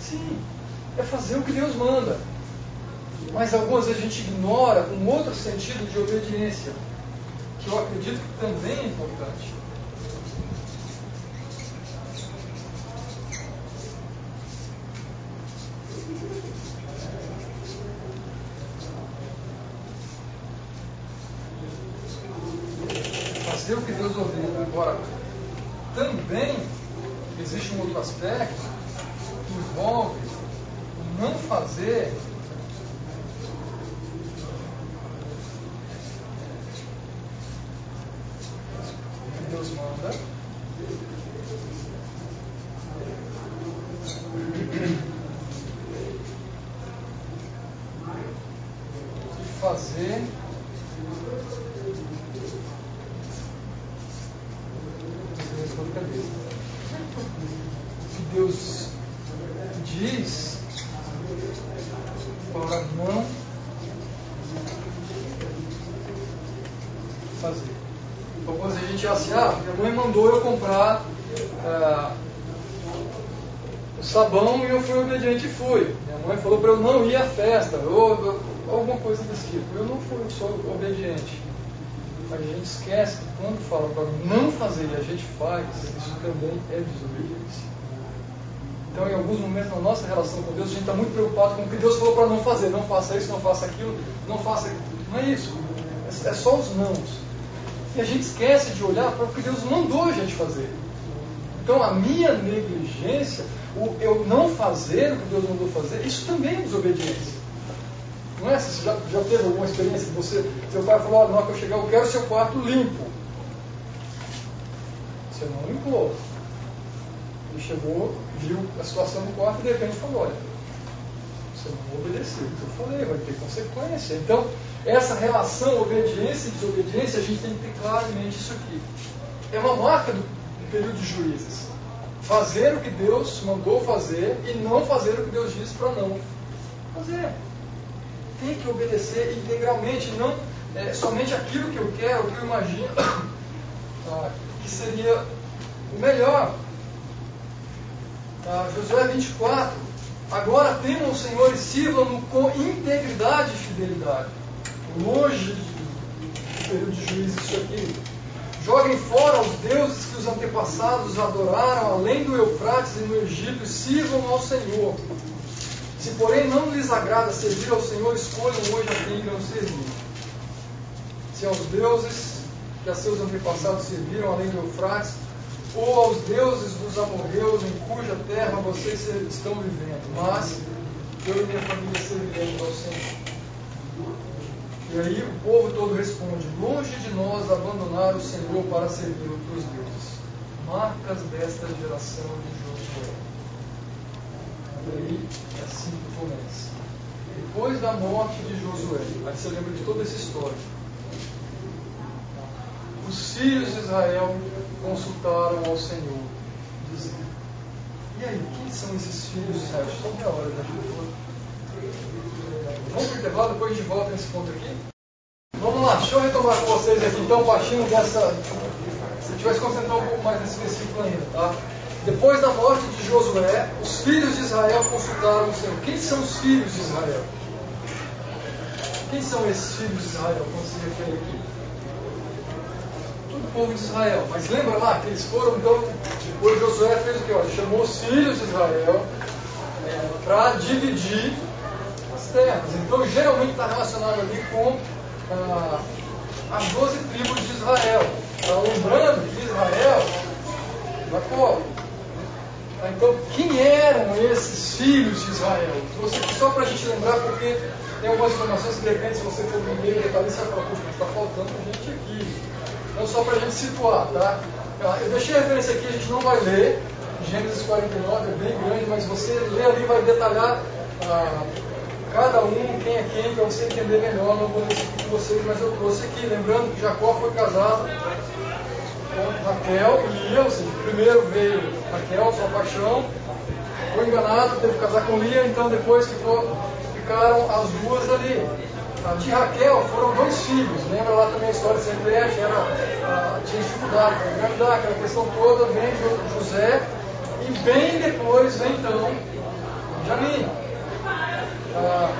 Sim. É fazer o que Deus manda. Mas algumas vezes a gente ignora um outro sentido de obediência, que eu acredito que também é importante. Fazer o que Deus ordena. Agora, também existe um outro aspecto que envolve não fazer o que Deus manda. E fazer que Deus diz para não fazer. Então, quando a gente assim, ah, minha mãe mandou eu comprar é, o sabão e eu fui obediente e fui. Minha mãe falou para eu não ir à festa, ou, ou alguma coisa desse tipo. Eu não fui, eu sou obediente. Mas a gente esquece que quando fala para não fazer e a gente faz, isso também é desobediência. Então, em alguns momentos na nossa relação com Deus, a gente está muito preocupado com o que Deus falou para não fazer. Não faça isso, não faça aquilo, não faça aquilo. Não é isso. É só os nãos. E a gente esquece de olhar para o que Deus mandou a gente fazer. Então a minha negligência, o eu não fazer o que Deus mandou fazer, isso também é desobediência. Não é? Você já, já teve alguma experiência você, seu pai falou, ah, na hora que eu chegar, eu quero seu quarto limpo. Você não limpou. Ele chegou, viu a situação no quarto e de repente falou, olha, você não obedeceu. Eu falei, vai ter consequência. Então, essa relação obediência e desobediência, a gente tem que ter claramente isso aqui. É uma marca do, do período de juízes. Fazer o que Deus mandou fazer e não fazer o que Deus disse para não fazer. Tem que obedecer integralmente, não é, somente aquilo que eu quero, o que eu imagino tá, que seria o melhor. Tá, Josué 24. Agora temam o Senhor e sirvam-no com integridade e fidelidade longe do período de juízo isso aqui. Joguem fora os deuses que os antepassados adoraram, além do Eufrates e no Egito, e sirvam ao Senhor. Se, porém, não lhes agrada servir ao Senhor, escolham hoje a quem irão servir. Se aos deuses que a seus antepassados serviram, além do Eufrates, ou aos deuses dos amorreus em cuja terra vocês estão vivendo. Mas eu e minha família serviremos ao Senhor. E aí o povo todo responde: Longe de nós abandonar o Senhor para servir outros deuses. Marcas desta geração de Josué. E aí é assim que começa. Depois da morte de Josué, aí você lembra de toda essa história. Os filhos de Israel consultaram ao Senhor, dizendo: E aí, quem são esses filhos de Israel? Só meia hora da gente Vamos para o intervalo, depois a gente volta nesse ponto aqui. Vamos lá, deixa eu retomar com vocês aqui então, partindo dessa. Se tivesse concentrado um pouco mais nesse versículo ainda, tá? Depois da morte de Josué, os filhos de Israel consultaram o Senhor. Quem são os filhos de Israel? Quem são esses filhos de Israel, quando se refere aqui? Todo o povo de Israel. Mas lembra lá que eles foram, então, depois Josué fez o que? Olha, chamou os filhos de Israel é, para dividir terras. Então, geralmente está relacionado ali com ah, as doze tribos de Israel. Tá lembrando que Israel, Jacó. Tá, então, quem eram esses filhos de Israel? Você, só para a gente lembrar, porque tem algumas informações que, de repente, se você for no meio detalhista, você vai falar, puxa, está faltando gente aqui. Então, só para a gente situar, tá? Eu deixei a referência aqui, a gente não vai ler. Gênesis 49 é bem grande, mas você lê ali vai detalhar ah, cada um, quem é quem, para você entender melhor. Não vou repetir com vocês, mas eu trouxe aqui. Lembrando que Jacó foi casado com Raquel e Lia, ou seja, primeiro veio Raquel, sua paixão, foi enganado, teve que casar com Lia, então depois que for, ficaram as duas ali. De Raquel foram dois filhos, lembra lá também a história de Semblete, era, ah, tinha dificuldade para engravidar, aquela questão toda, vem José, e bem depois vem então Jamim ah,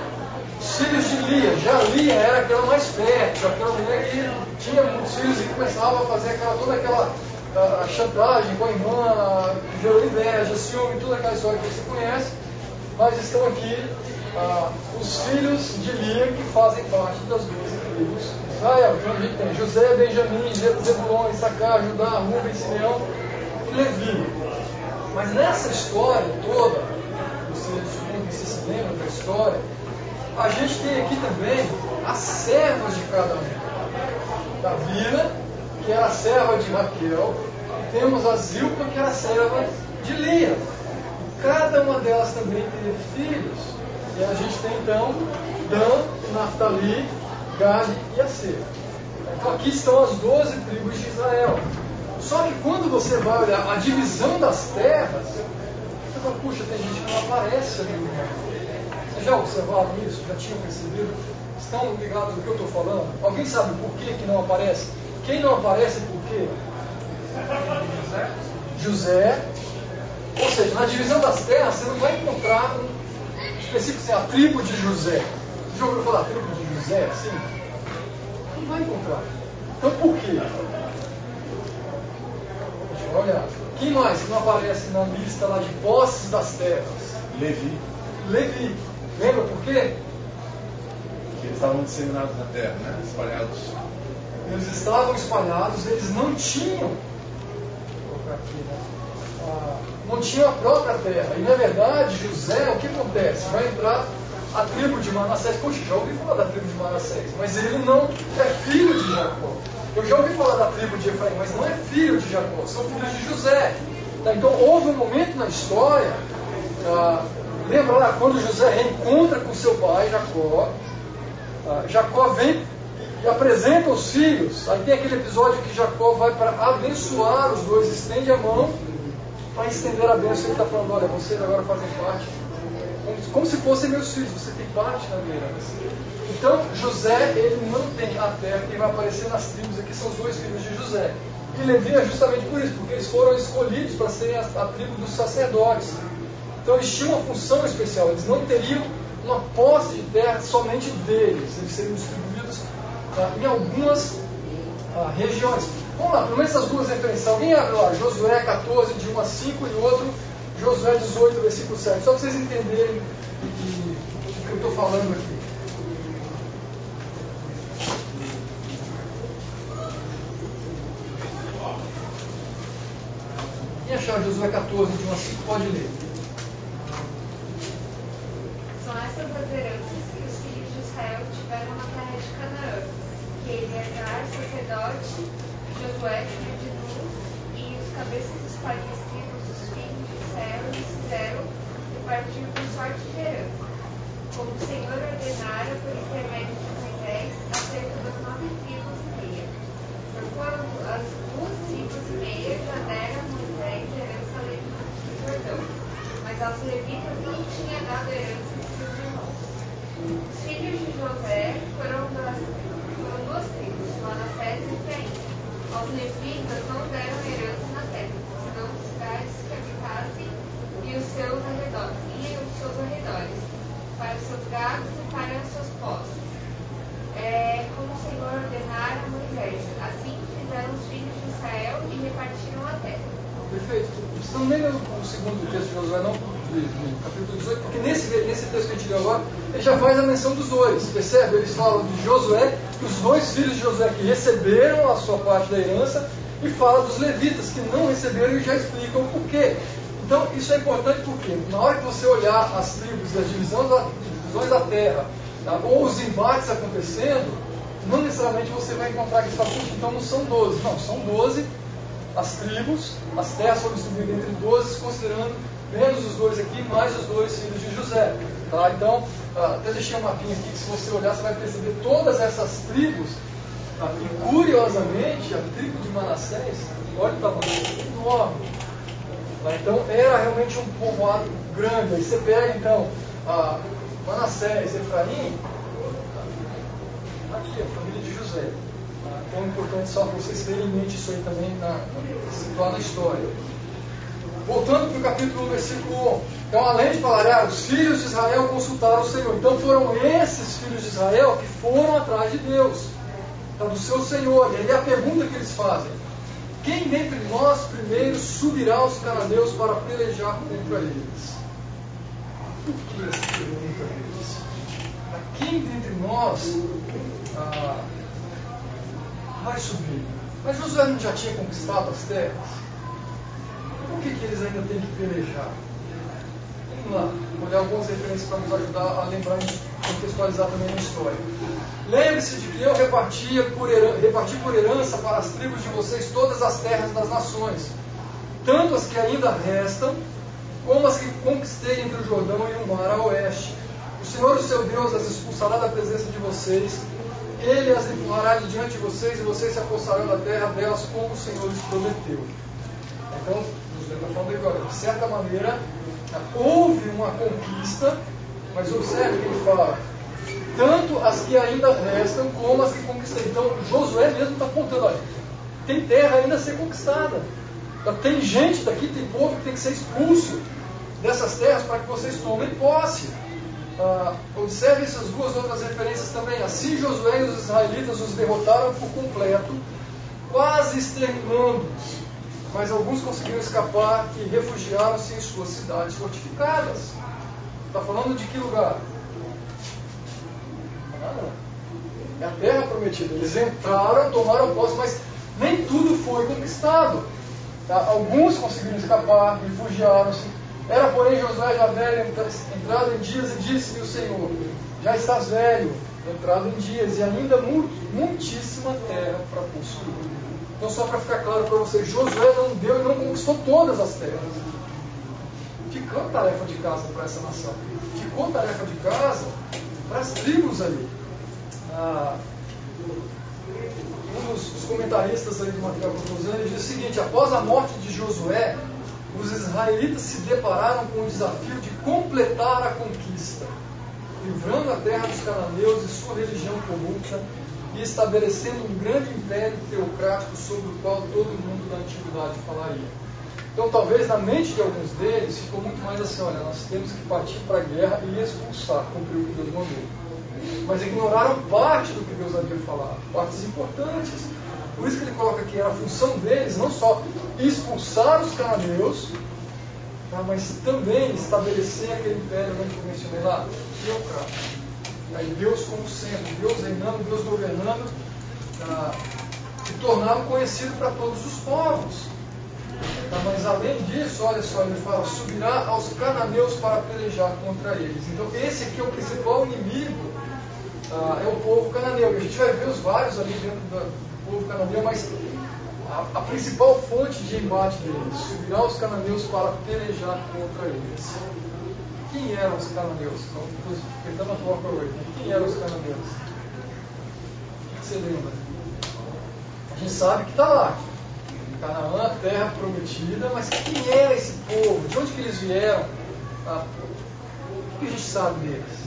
os filhos de Lia. Já Lia era aquela mais perto, aquela mulher que tinha muitos filhos e começava a fazer aquela, toda aquela ah, chantagem com a irmã, gerou inveja, ciúme, toda aquela história que você conhece. Mas estão aqui ah, os filhos de Lia que fazem parte das duas tribos de Israel. A gente tem José, Benjamim, Zebulon, Issacar, Judá, Rubem, Simeão e Levi. Mas nessa história toda, você se lembra da história, a gente tem aqui também as servas de cada um. Davina, que era serva de Raquel, e temos a Zilpa, que era serva de Lia. Cada uma delas também teve filhos. E a gente tem então Dan, Naftali, Gad e Aser. Então aqui estão as 12 tribos de Israel. Só que quando você vai olhar a divisão das terras, você fala, puxa, tem gente que não aparece ali Vocês já observaram isso? Já tinham percebido? Estão ligados no que eu estou falando? Alguém sabe por que, que não aparece? Quem não aparece por quê? José. José. Ou seja, na divisão das terras você não vai encontrar um específico assim, a tribo de José. Você já ouviu falar tribo de José assim? Não vai encontrar. Então por quê? Olhar. Quem mais não aparece na lista lá de posses das terras? Levi. Levi. Lembra por quê? Que eles estavam disseminados na terra, né? Espalhados. eles estavam espalhados, eles não tinham, vou colocar aqui, né? Ah, não tinham a própria terra. E na verdade, José, o que acontece? Vai entrar a tribo de Manassés. Poxa, já ouvi falar da tribo de Manassés, mas ele não é filho de Jacó. Eu já ouvi falar da tribo de Efraim, mas não é filho de Jacó, são filhos de José. Tá? Então houve um momento na história, ah, lembra lá, quando José reencontra com seu pai, Jacó, ah, Jacó vem e apresenta os filhos. Aí tem aquele episódio que Jacó vai para abençoar os dois, estende a mão para estender a bênção. Ele está falando: olha, vocês agora fazem parte, como, se fossem meus filhos, você tem parte na minha. Então, José, ele tem a terra, quem vai aparecer nas tribos aqui são os dois filhos de José. E Levi é justamente por isso, porque eles foram escolhidos para serem a, a tribo dos sacerdotes. Então, eles tinham uma função especial, eles não teriam uma posse de terra somente deles, eles seriam distribuídos ah, em algumas ah, regiões. Vamos lá, pelo menos essas duas referências. Alguém abre lá, Josué 14, de 1 a 5 e o outro, Josué 18, versículo 7. Só para vocês entenderem o que eu estou falando aqui. Quem achar Josué 14, de 1 a 5, pode ler. São essas as heranças que os filhos de Israel tiveram na terra de Canaã, que Eleazar, sacerdote, De Nun, e os cabeças dos pais das tribos dos filhos Israel lhes fizeram repartir por sorte de herança, como o Senhor ordenara por intermédio de Moisés acerca das nove tribos e meia. Porquanto as duas tribos e meia já deram a Moisés herança levita do Jordão, mas aos levitas não tinha dado herança de seus irmãos. Os filhos de José foram, das, foram duas tribos, Manassés e Efraim. Aos levitas não deram herança na terra, senão os cidades que habitassem e os seus arredores, e os seus arredores, para os seus gados e para os seus postos. É, como o Senhor ordenara a Moisés, assim fizeram os filhos de Israel e repartiram a terra. Perfeito. Vocês não nem lendo o segundo texto de Josué, não, capítulo 18, porque nesse, nesse texto que a gente leu agora, ele já faz a menção dos dois. Percebe? Eles falam de Josué, os dois filhos de Josué que receberam a sua parte da herança, e fala dos levitas que não receberam e já explicam o porquê. Então, isso é importante porque, na hora que você olhar as tribos, as divisões da, divisões da terra, tá? ou os embates acontecendo, não necessariamente você vai encontrar que fala, então não são 12. Não, são 12 as tribos, as terras foram distribuídas entre 12, considerando menos os dois aqui, mais os dois filhos de José. Tá? Então, ah, até deixei um mapinha aqui que se você olhar, você vai perceber todas essas tribos. Tá? E curiosamente, a tribo de Manassés, olha o tamanho, enorme. Tá? Então, era realmente um povoado grande. Aí você pega, então, Manassés, Efraim, aqui, a família de José. Então é importante só vocês terem em mente isso aí também, na, situar na história. Voltando para o capítulo 1, versículo 1. Então, além de falar, ah, os filhos de Israel consultaram o Senhor. Então foram esses filhos de Israel que foram atrás de Deus, tá? do seu Senhor. E aí a pergunta que eles fazem: Quem dentre nós primeiro subirá aos cananeus para pelejar contra eles? Por que essa pergunta deles? Quem dentre nós ah, vai subir? Mas Josué não já tinha conquistado as terras? Por que, que eles ainda têm que pelejar? Vamos lá, vou olhar algumas referências para nos ajudar a lembrar e contextualizar também a história. Lembre-se de que eu repartia por herança, reparti por herança para as tribos de vocês todas as terras das nações, tanto as que ainda restam, como as que conquistei entre o Jordão e o mar a oeste. O Senhor, o seu Deus, as expulsará da presença de vocês, ele as empurrará de diante de vocês, e vocês se apossarão da terra delas, como o Senhor lhes prometeu. Então, Josué está falando agora, de certa maneira, houve uma conquista, mas observe que ele fala, tanto as que ainda restam, como as que conquistei. Então, Josué mesmo está apontando, olha, tem terra ainda a ser conquistada. Então, tem gente daqui, tem povo que tem que ser expulso dessas terras para que vocês tomem posse. Ah, observe essas duas outras referências também. Assim Josué e os israelitas os derrotaram por completo, quase exterminando-os. Mas alguns conseguiram escapar e refugiaram-se em suas cidades fortificadas. Está falando de que lugar? Ah. É a terra prometida. Eles entraram, tomaram posse, mas nem tudo foi conquistado. Tá? Alguns conseguiram escapar, refugiaram-se. Era, porém, Josué já velho, entrado em dias, e disse-lhe o Senhor: Já estás velho, entrado em dias, e ainda muitíssima terra para possuir. Então, só para ficar claro para vocês, Josué não deu e não conquistou todas as terras. Ficou tarefa de casa para essa nação. Ficou tarefa de casa para as tribos ali. Ah, um dos, comentaristas aí do material Profusão diz o seguinte: após a morte de Josué, os israelitas se depararam com o desafio de completar a conquista, livrando a terra dos cananeus e sua religião corrupta e estabelecendo um grande império teocrático sobre o qual todo mundo da antiguidade falaria. Então, talvez na mente de alguns deles ficou muito mais assim: olha, nós temos que partir para a guerra e expulsar, cumprir o que Deus mandou. Mas ignoraram parte do que Deus havia falado, partes importantes. Por isso que ele coloca era a função deles não só expulsar os cananeus, tá, mas também estabelecer aquele império que eu mencionei lá, teocrático. Aí Deus como centro, Deus reinando, Deus governando, tá, e torná-lo conhecido para todos os povos. Tá, mas além disso, olha só, ele fala, subirá aos cananeus para pelejar contra eles. Então esse aqui é o principal inimigo, tá, é o povo cananeu. A gente vai ver os vários ali dentro do povo cananeu, mas a, a, principal fonte de embate deles, subirá aos cananeus para pelejar contra eles. Quem eram os cananeus? Então, tentando atuar hoje. Quem eram os cananeus? O que você lembra? A gente sabe que está lá. Canaã, terra prometida, mas quem era esse povo? De onde que eles vieram? Ah, o que a gente sabe deles?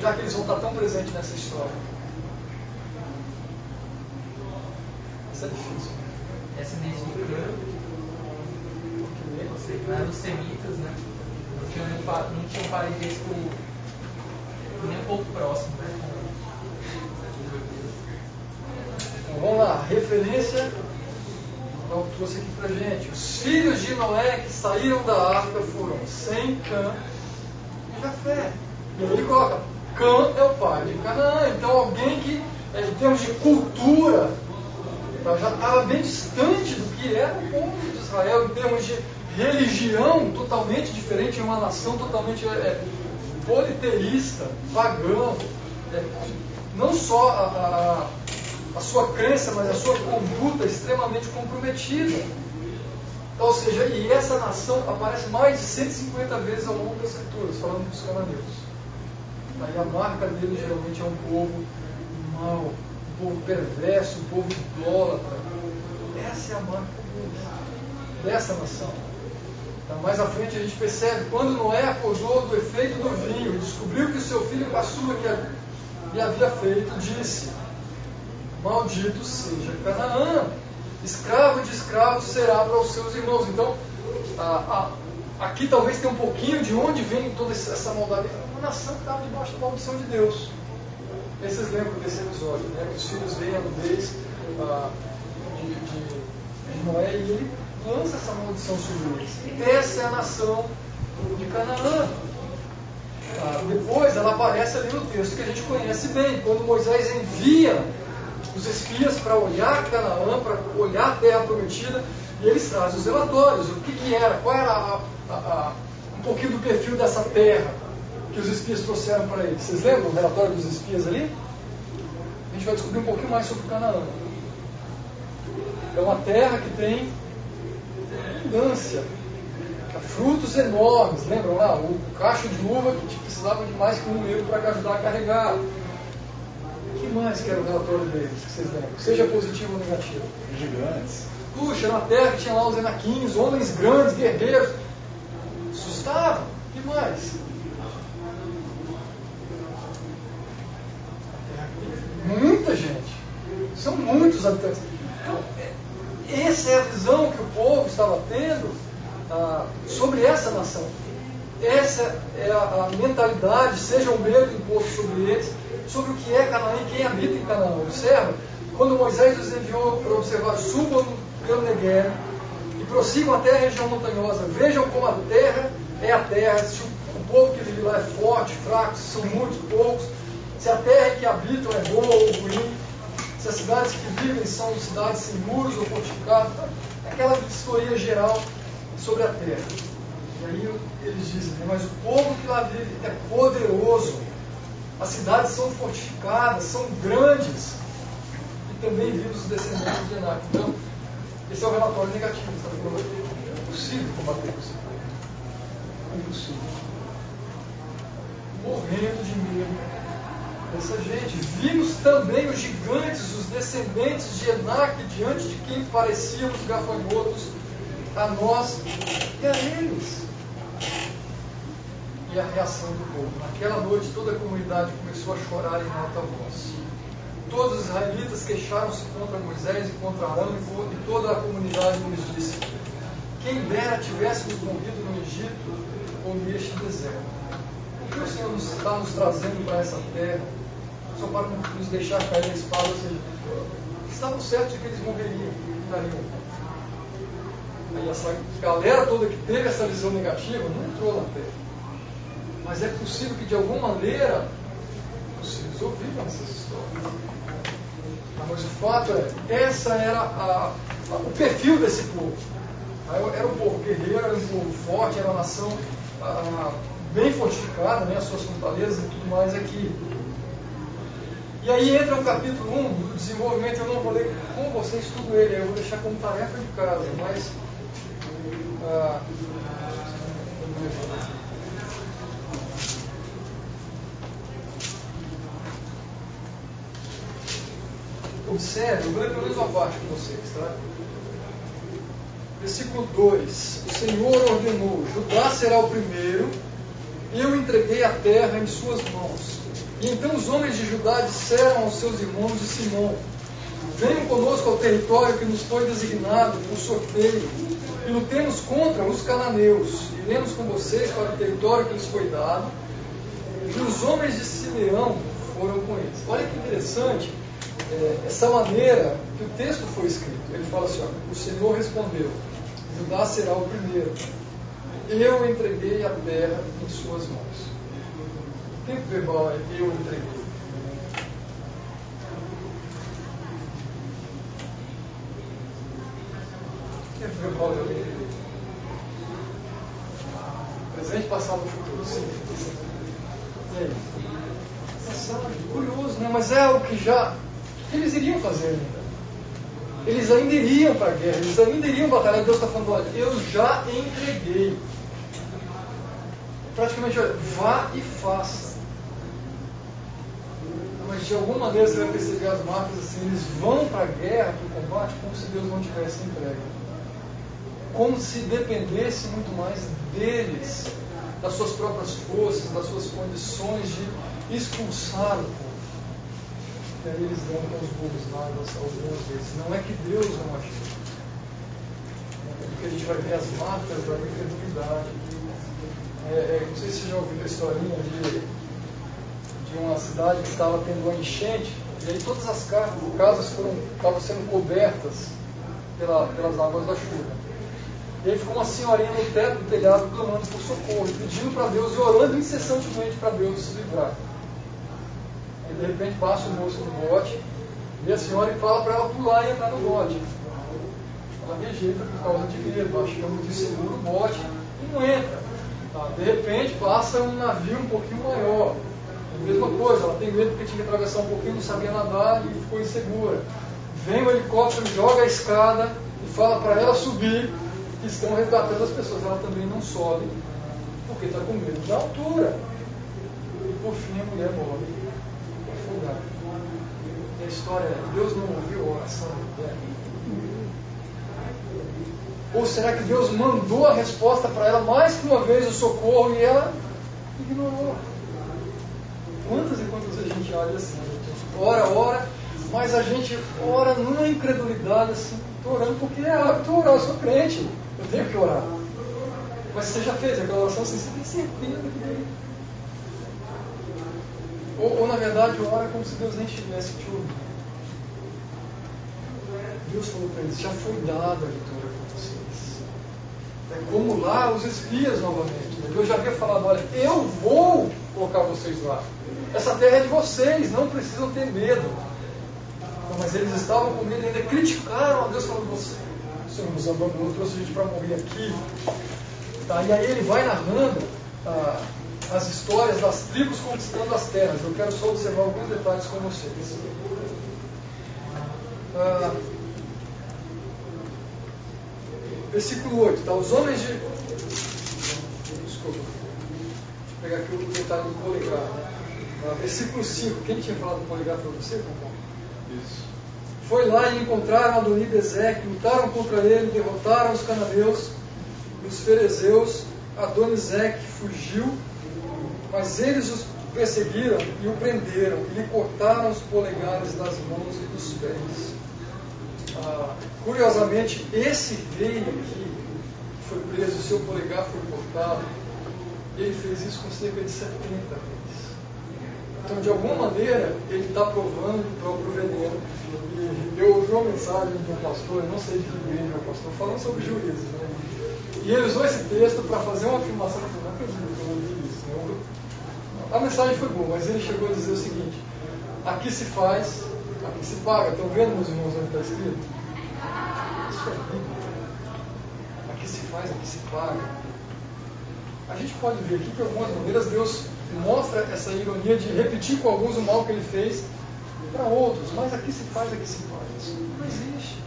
Já que eles vão estar tão presentes nessa história. Isso é difícil. Essa desde o Cã, eram os semitas, né? Não tinha, não tinha um parentesco nem um pouco próximo. Né? Então, vamos lá, referência então trouxe aqui pra gente. Os filhos de Noé que saíram da arca foram Sem, Cã e Jafé. E aí ele coloca, Cã é o pai de Canaã. Então alguém que, em termos de cultura, tá, já estava bem distante do que era o povo de Israel, em termos de religião totalmente diferente, uma nação totalmente é, politeísta, pagã. É, não só a, a a sua crença, mas a sua conduta extremamente comprometida. Ou seja, e essa nação aparece mais de 150 vezes ao longo das escrituras, falando dos cananeus. Aí a marca dele geralmente é um povo mau, um povo perverso, um povo idólatra. Essa é a marca dessa nação. Então, mais à frente a gente percebe, quando Noé acordou do efeito do vinho descobriu que o seu filho caçula que lhe havia feito, disse, Maldito seja Canaã, escravo de escravos será para os seus irmãos. Então, a, a, aqui talvez tenha um pouquinho de onde vem toda essa maldade. Uma nação que estava debaixo da maldição de Deus. E vocês lembram desse episódio, né? Que os filhos veem a nudez de, de, de Noé e ele lança essa maldição sobre eles. Essa é a nação de Canaã. Ah, depois ela aparece ali no texto que a gente conhece bem, quando Moisés envia os espias para olhar Canaã, para olhar a terra prometida, e eles trazem os relatórios. O que, que era, qual era a, a, a, um pouquinho do perfil dessa terra que os espias trouxeram para eles. Vocês lembram o relatório dos espias ali? A gente vai descobrir um pouquinho mais sobre Canaã. É uma terra que tem abundância, frutos enormes. Lembram lá? O cacho de uva que precisava de mais que um negro para ajudar a carregar que mais que era o relatório deles, que vocês lembram? Seja positivo ou negativo. Gigantes. Puxa, na terra que tinha lá os enaquins, homens grandes, guerreiros. Assustavam. que mais? Muita gente. São muitos habitantes. Então, essa é a visão que o povo estava tendo ah, sobre essa nação. Essa é a, a mentalidade, seja o medo imposto sobre eles, sobre o que é Canaã e quem habita em Canaã. Observa, quando Moisés os enviou para observar, subam pelo Negev e prossigam até a região montanhosa. Vejam como a terra é a terra, se o, o povo que vive lá é forte, fraco, são muitos, poucos. Se a terra que habitam é boa ou ruim, se as cidades que vivem são cidades sem muros ou fortificadas, é aquela história geral sobre a terra. E aí eles dizem, né, mas o povo que lá vive é poderoso, as cidades são fortificadas, são grandes, e também vivem os descendentes de Enac. Então, esse é o relatório negativo, sabe? É impossível combater com isso. É impossível. Morrendo de medo dessa gente. Vimos também os gigantes, os descendentes de Enac, diante de quem parecíamos gafanhotos a nós e a eles. E a reação do povo. Naquela noite toda a comunidade começou a chorar em alta voz. Todos os israelitas queixaram-se contra Moisés e contra Arão, e toda a comunidade lhes disse: Quem dera tivéssemos morrido no Egito ou neste deserto. Por que o Senhor está nos trazendo para essa terra só para nos deixar cair na espada? Ou seja, estavam certos de que eles morreriam, ficariam. Aí essa galera toda que teve essa visão negativa não entrou na terra. Mas é possível que de alguma maneira os ouviram essas histórias. Mas o fato é, essa era a, a, o perfil desse povo. Era um povo guerreiro, era um povo forte, era uma nação a, bem fortificada, né, as suas fortalezas e tudo mais aqui. E aí entra o capítulo 1 do desenvolvimento, eu não vou ler com vocês tudo ele, eu vou deixar como tarefa de casa, mas. Ah, Observe, eu vou ler pelo menos uma parte com vocês, tá? Versículo 2: O Senhor ordenou: Judá será o primeiro, eu entreguei a terra em suas mãos. E então os homens de Judá disseram aos seus irmãos de Simão: Venham conosco ao território que nos foi designado por sorteio, e lutemos contra os cananeus. Iremos com vocês para o território que lhes foi dado. E os homens de Simeão foram com eles. Olha que interessante é, essa maneira que o texto foi escrito. Ele fala assim: ó, o Senhor respondeu: Judá será o primeiro. Eu entreguei a terra em suas mãos. O tempo verbal é eu entreguei. O tempo verbal é eu entreguei. Presente, passado, futuro, sim. E aí? Curioso, né? Mas é o que já eles iriam fazer ainda. Eles ainda iriam para a guerra, eles ainda iriam batalhar. Deus está falando: olha, eu já entreguei. Praticamente, vá e faça. Mas de alguma maneira você vai perceber as marcas assim: eles vão para a guerra, para o combate, como se Deus não tivesse entregue. Como se dependesse muito mais deles, das suas próprias forças, das suas condições de expulsar o povo e aí eles dão com os burros lá algumas vezes. Não é que Deus não agiu. É porque a gente vai ver as marcas da incredulidade. É, é, não sei se você já ouviu a historinha de, de uma cidade que estava tendo uma enchente, e aí todas as casas foram, estavam sendo cobertas pela, pelas águas da chuva. E aí ficou uma senhorinha no teto do telhado clamando por socorro, pedindo para Deus e orando incessantemente para Deus se livrar. E de repente passa o moço no bote, e a senhora fala para ela pular e entrar no bote. Ela rejeita por causa de medo, acha que é inseguro o bote e não entra. Tá? De repente passa um navio um pouquinho maior. Mesma coisa, ela tem medo porque tinha que atravessar um pouquinho, não sabia nadar e ficou insegura. Vem o helicóptero, joga a escada e fala para ela subir, que estão resgatando as pessoas. Ela também não sobe, porque está com medo da altura. E por fim a mulher morre afogada. E a história é: Deus não ouviu a oração dela? Ou será que Deus mandou a resposta para ela mais que uma vez o socorro e ela ignorou? Quantas e quantas vezes a gente olha assim? Ora, ora, mas a gente ora numa incredulidade assim. Orando porque é hábito orar, eu sou crente, eu tenho que orar. Mas você já fez aquela oração assim, você tem certeza que ou, ou na verdade, ora como se Deus nem tivesse te ouvido. Deus falou para eles: já foi dada a vitória para vocês. É como lá os espias novamente. Deus já havia falado, olha, eu vou colocar vocês lá. Essa terra é de vocês, não precisam ter medo. Mas eles estavam com medo e ainda criticaram a Deus falando, você, o Senhor nos abandonou, trouxe a gente para morrer aqui. Tá? E aí ele vai narrando ah, as histórias das tribos conquistando as terras. Eu quero só observar alguns detalhes com vocês. Ah, versículo 8, tá? Os homens de. Desculpa. Deixa eu pegar aqui o detalhe do poligrafo. Ah, versículo 5. Quem tinha falado do poligrafo para você, Isso. Foi lá e encontraram Adoni Bezeque, lutaram contra ele, derrotaram os cananeus e os ferezeus. Adonizeque fugiu, mas eles os perseguiram e o prenderam, e lhe cortaram os polegares das mãos e dos pés. Ah, curiosamente, esse rei aqui foi preso, seu polegar foi cortado, ele fez isso com cerca de 70 vezes. Então, de alguma maneira, ele está provando o próprio veneno. Eu ouvi uma mensagem de um pastor, eu não sei de que igreja é o pastor, falando sobre juízes. Né? E ele usou esse texto para fazer uma afirmação, eu não acredito que eu ouvi isso. Né? A mensagem foi boa, mas ele chegou a dizer o seguinte, aqui se faz Aqui se paga. Estão vendo, meus irmãos, onde está escrito? Isso é Bíblia. Aqui se faz, aqui se paga. A gente pode ver aqui que, de algumas maneiras, Deus mostra essa ironia de repetir com alguns o mal que ele fez para outros. Mas aqui se faz, aqui se paga. Isso não existe.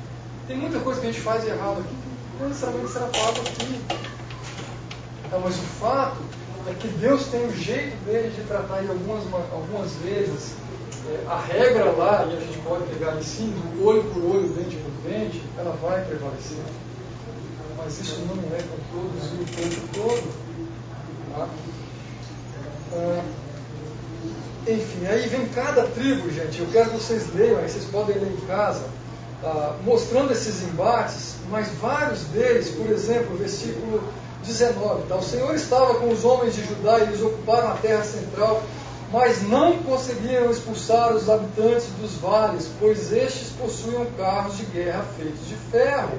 Tem muita coisa que a gente faz errado aqui que não necessariamente será pago aqui. Então, mas o fato é que Deus tem o jeito dele de tratar em algumas, algumas vezes é, a regra lá, e a gente pode pegar em si, olho por olho, dente por dente, ela vai prevalecer. Mas isso não é com todos e o tempo todo. Tá? Ah, enfim, aí vem cada tribo, gente. Eu quero que vocês leiam, aí vocês podem ler em casa, ah, mostrando esses embates, mas vários deles, por exemplo, versículo 19. Tá? O Senhor estava com os homens de Judá e eles ocuparam a terra central mas não conseguiram expulsar os habitantes dos vales, pois estes possuíam carros de guerra feitos de ferro.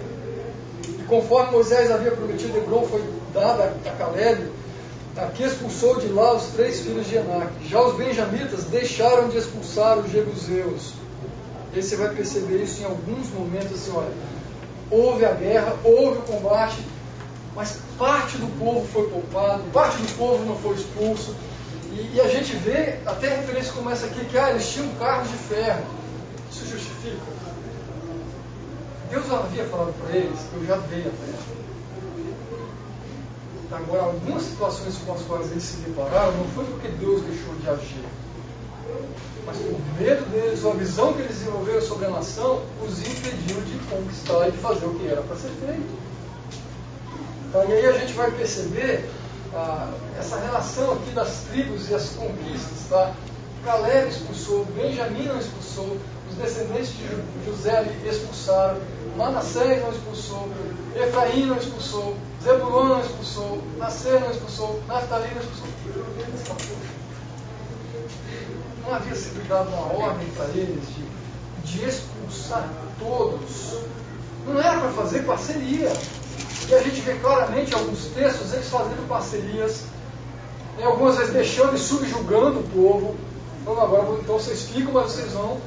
E conforme Moisés havia prometido, Hebron foi dada a Caleb, que expulsou de lá os três filhos de Enac. Já os benjamitas deixaram de expulsar os jebuseus. E você vai perceber isso em alguns momentos, assim, olha, houve a guerra, houve o combate, mas parte do povo foi poupado, parte do povo não foi expulso, e, e, a gente vê, até a referência começa aqui, que ah, eles tinham carros de ferro. Isso justifica? Deus havia falado para eles, eu já dei a terra. Agora, algumas situações com as quais eles se depararam não foi porque Deus deixou de agir, mas por medo deles, a visão que eles desenvolveram sobre a nação, os impediu de conquistar e de fazer o que era para ser feito. Então, e aí a gente vai perceber ah, essa relação aqui das tribos e as conquistas. Tá? Caleb expulsou, Benjamim não expulsou, os descendentes de José expulsaram, Manassés não expulsou, Efraim não expulsou, Zebulon não expulsou, Nasser não expulsou, Naftali não expulsou. Não havia sido dada uma ordem para eles de, de expulsar todos. Não era para fazer parceria. E a gente vê claramente alguns textos eles fazendo parcerias, em algumas vezes deixando e subjugando o povo. Então agora então vocês ficam, mas vocês vão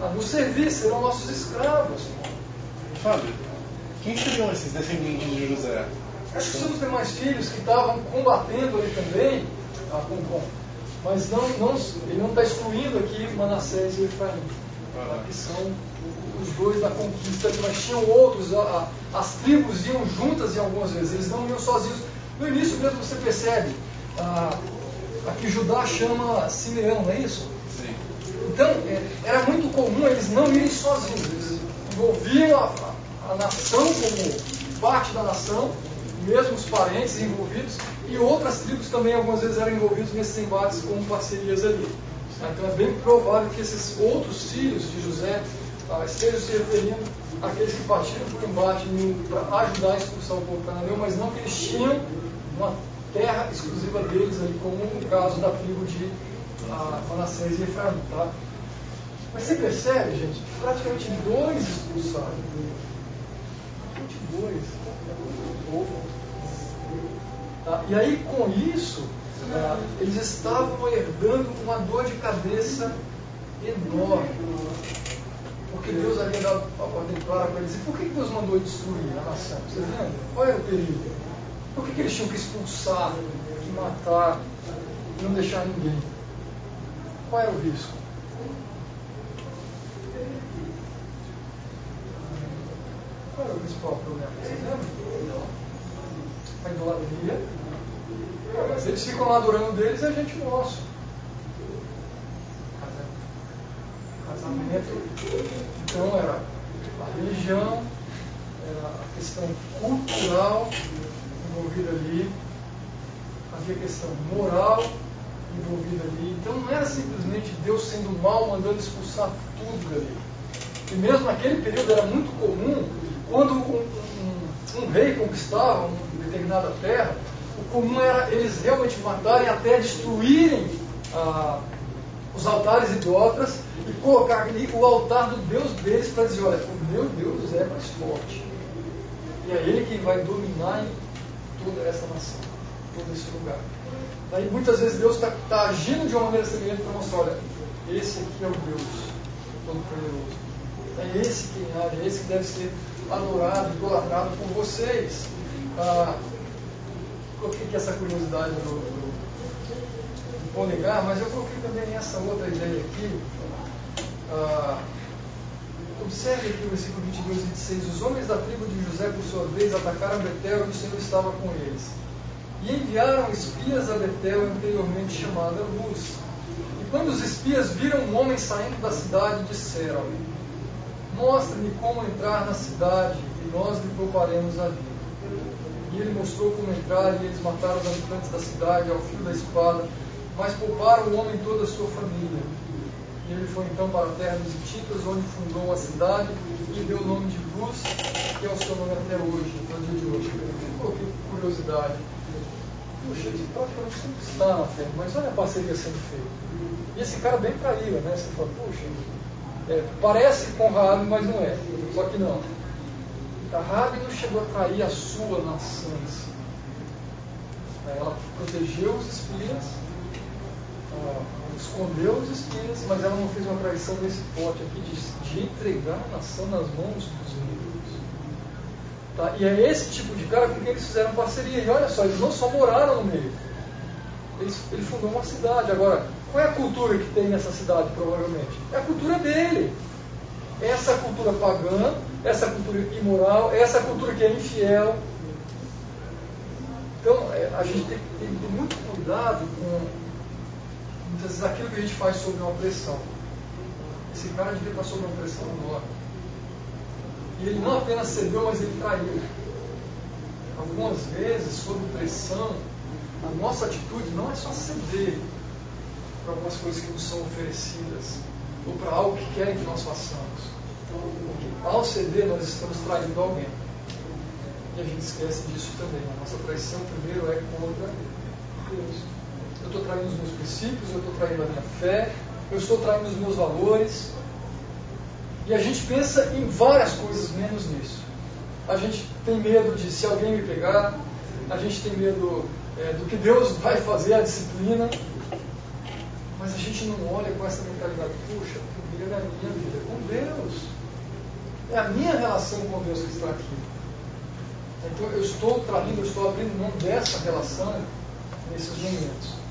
a nos servir, serão nossos escravos. Fábio, quem seriam esses descendentes de José? Acho que somos demais filhos que estavam combatendo ali também, tá, com, com, mas não, não, ele não está excluindo aqui Manassés e Efraim, que são os dois da conquista, mas tinham outros, a, a, as tribos iam juntas em algumas vezes, eles não iam sozinhos. No início mesmo você percebe, a, aqui Judá chama Simeão, não é isso? Sim. Então, é, era muito comum eles não irem sozinhos, eles envolviam a, a, a nação como parte da nação, mesmo os parentes envolvidos, e outras tribos também algumas vezes eram envolvidos nesses embates como parcerias ali. Então é bem provável que esses outros filhos de José esteja se referindo àqueles que partiram para o embate para ajudar a expulsar o povo cananeu, mas não que eles tinham uma terra exclusiva deles, ali, como no caso da tribo de ah, Manassés e Efraim. Tá? Mas você percebe, gente, praticamente dois expulsaram. Praticamente dois. Tá? E aí, com isso, ah, eles estavam herdando uma dor de cabeça enorme. Porque Deus havia dado a ordem clara para eles. E por que Deus mandou destruir a nação? Vocês lembram? Qual era o perigo? Por que, que eles tinham que expulsar, que matar, e não deixar ninguém? Qual era o risco? Qual era o principal problema? Vocês lembram? A idolatria. Mas eles ficam lá adorando deles e a gente nosso. Casamento. Então era a religião, era a questão cultural envolvida ali, havia questão moral envolvida ali. Então não era simplesmente Deus sendo mal, mandando expulsar tudo dali. E mesmo naquele período era muito comum, quando um, um, um rei conquistava uma determinada terra, o comum era eles realmente matarem até destruírem ah, os altares idólatras e colocar ali o altar do Deus deles para dizer, olha, o meu Deus é mais forte. E é ele que vai dominar toda essa nação, todo esse lugar. Daí muitas vezes Deus está tá agindo de uma maneira semelhante para mostrar, olha, esse aqui é o Deus Todo-Poderoso. É esse quem age, é esse que deve ser adorado, idolatrado por vocês. Ah, coloquei aqui essa curiosidade do, do, do polegar, mas eu coloquei também essa outra ideia aqui. Ah, observe aqui o versículo 22 e 26. Os homens da tribo de José, por sua vez, atacaram Betel e o Senhor estava com eles. E enviaram espias a Betel, anteriormente chamada Luz. E quando os espias viram um homem saindo da cidade, disseram: Mostre-me como entrar na cidade, e nós lhe pouparemos a vida. E ele mostrou como entrar, e eles mataram os habitantes da cidade ao fio da espada, mas pouparam o homem toda a sua família. E ele foi então para a terra dos Hititas, onde fundou a cidade e deu o nome de Luz, que é o seu nome até hoje, até o dia de hoje. Aqui curiosidade. Puxa, ele praticamente sempre está na terra, mas olha a parceria sendo feita. E esse cara bem traíra, né? Você fala, puxa, é, parece com Rabi, mas não é. Só que não. A Rabi não chegou a trair a sua nação. Ela protegeu os espias, escondeu os espias, mas ela não fez uma traição nesse pote aqui de, de entregar a nação nas mãos dos inimigos. Tá? E é esse tipo de cara com quem eles fizeram parceria. E olha só, eles não só moraram no meio. Eles, ele fundou uma cidade. Agora, qual é a cultura que tem nessa cidade, provavelmente? É a cultura dele. Essa cultura pagã, essa cultura imoral, essa cultura que é infiel. Então, é, a gente tem que ter muito cuidado com muitas vezes aquilo que a gente faz sob uma pressão. Esse cara devia estar sob uma pressão enorme. E ele não apenas cedeu, mas ele traiu. Algumas vezes, sob pressão, a nossa atitude não é só ceder para algumas coisas que nos são oferecidas ou para algo que querem que nós façamos. Porque ao ceder, nós estamos traindo alguém. E a gente esquece disso também. A nossa traição, primeiro, é contra Deus. Eu estou traindo os meus princípios, eu estou traindo a minha fé, eu estou traindo os meus valores. E a gente pensa em várias coisas menos nisso. A gente tem medo de se alguém me pegar, a gente tem medo é, do que Deus vai fazer, a disciplina. Mas a gente não olha com essa mentalidade, puxa, primeiro é a minha vida com Deus. É a minha relação com Deus que está aqui. Então eu estou traindo, eu estou abrindo mão dessa relação nesses momentos.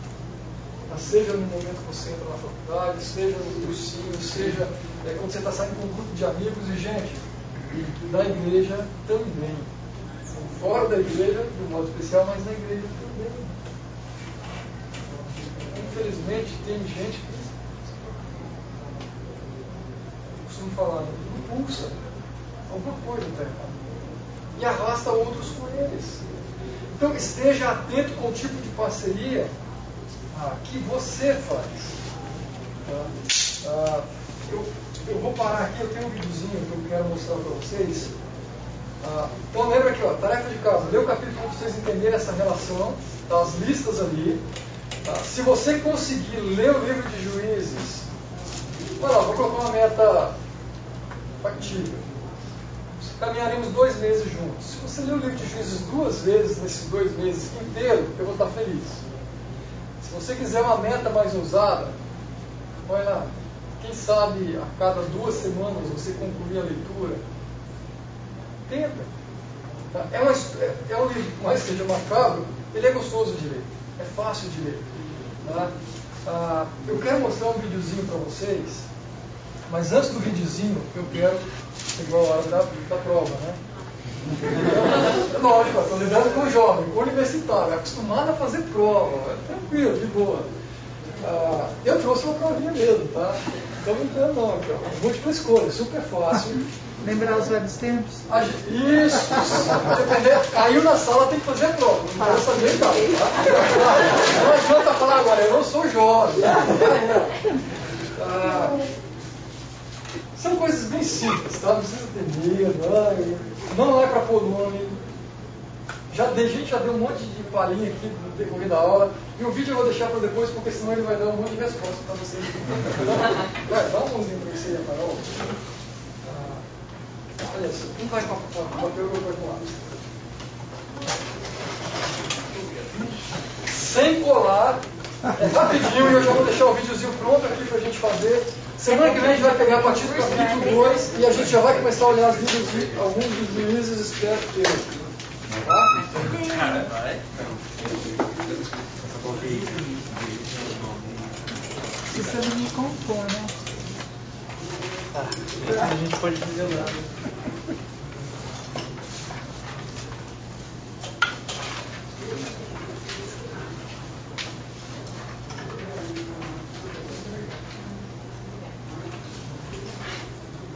Seja no momento que você entra na faculdade, seja no cursinho, seja é, quando você está saindo com um grupo de amigos e gente da igreja também. Fora da igreja, de um modo especial, mas na igreja também infelizmente, tem gente que, costumo falar, impulsa alguma coisa tá e arrasta outros com eles. Então, esteja atento com o tipo de parceria ah, que você faz. Tá? Ah, eu, eu vou parar aqui, eu tenho um videozinho que eu quero mostrar para vocês. Ah, então lembra aqui, ó, tarefa de casa, lê o capítulo para vocês entenderem essa relação, das tá? listas ali. Tá? Se você conseguir ler o livro de juízes, lá, vou colocar uma meta factível. caminharemos dois meses juntos. Se você ler o livro de Juízes duas vezes nesses dois meses inteiros, eu vou estar feliz. Você quiser uma meta mais ousada, olha, quem sabe a cada duas semanas você concluir a leitura. Tenta. É, uma, é, é um livro, mais que seja macabro, ele é gostoso de ler. É fácil de ler. Tá? Ah, eu quero mostrar um videozinho para vocês, mas antes do videozinho, eu quero, igual a hora da, da prova, né? Lógico, estou lidando com jovem, com universitário, acostumado a fazer prova, é tranquilo, de boa. Ah, eu trouxe uma provinha mesmo, tá? Não brincando não, ó. múltipla escolha, super fácil. Lembrar os velhos tempos? A gente- Isso! Caiu na sala, tem que fazer a prova. Não quero saber não. Tá? Não adianta falar agora, eu não sou jovem. Ah, são coisas bem simples, tá? Não precisa ter medo, não é para pôr nome. Já, a gente já deu um monte de palhinha aqui no decorrer da aula. E o vídeo eu vou deixar para depois, porque senão ele vai dar um monte de resposta para vocês. Vai, dá uma mãozinha para você, Carol. Ah, olha só, não vai com a- a- a papel, eu vou com lápis. Sem colar. É rapidinho e eu já vou deixar o videozinho pronto aqui pra gente fazer. Semana que vem a gente vai pegar a partir do capítulo 2 e a gente já vai começar a olhar as livros de alguns dos juízes, espero que eu. Tá? Se você não me contou, né? A gente pode fazer lá.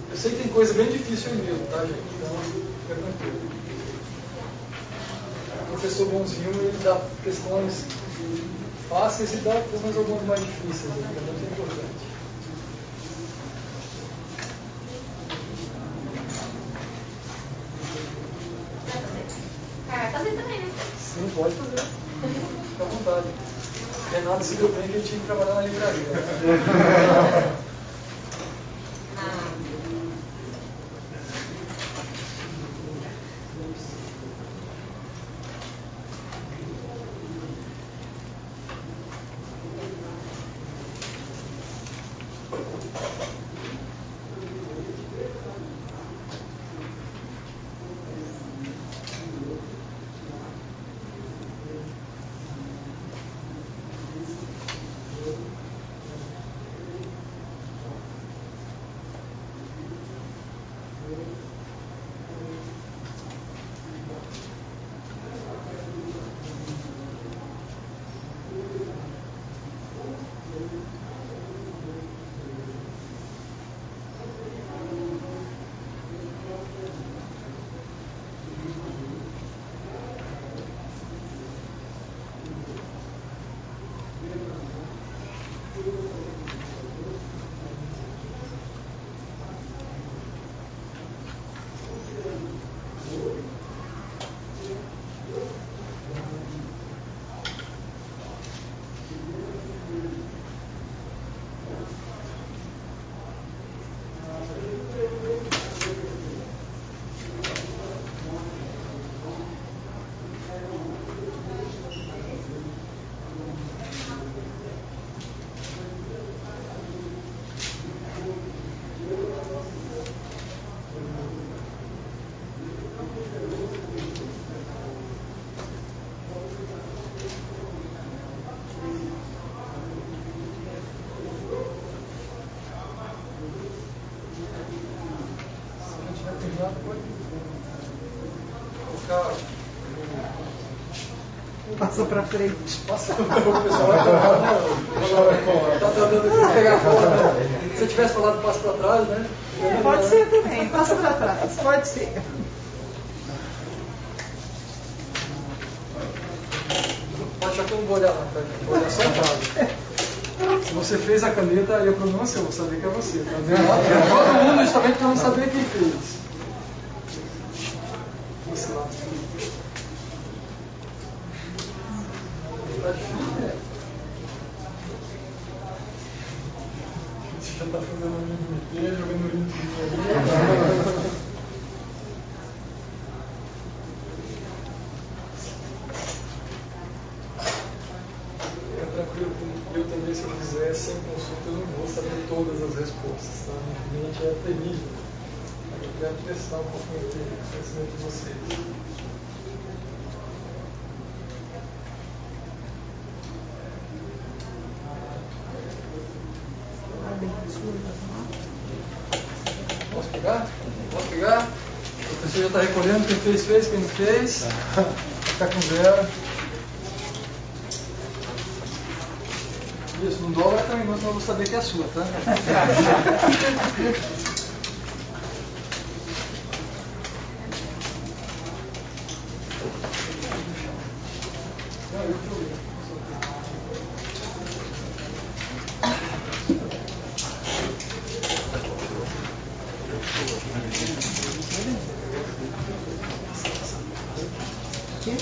Eu sei que tem coisa bem difícil mesmo, tá, gente? Então, fica tranquilo. O professor bonzinho, ele dá questões fáceis e dá questões algumas mais difíceis, aí, que é muito importante. Também, né? Sim, pode fazer. Fica à vontade. Renato se deu bem que ele tinha que trabalhar na livraria. pra frente. Passa o pessoal vai. Tá pegar fora, né? Se você tivesse falado passo para trás, né? Pode ser também, passa pra trás. Pode ser. Pode achar que eu não vou olhar não, tá? gente? Vou olhar só atrás. Se você fez a caneta, aí o problema é seu, eu vou saber que é você. Tá vendo? Todo mundo justamente para não saber quem fez. já está fazendo a minha coisa, jogando o tipo mesmo é eu também, se eu fizer sem consulta, eu não vou saber todas as respostas, tá? Minha mente é terrível. Eu quero testar um pouquinho o conhecimento de vocês. Está recolhendo, quem fez, fez, quem não fez. Ficar com zero. Isso, não dobra também não, senão eu vou saber que é sua, tá? Não, eu que eu Aqui?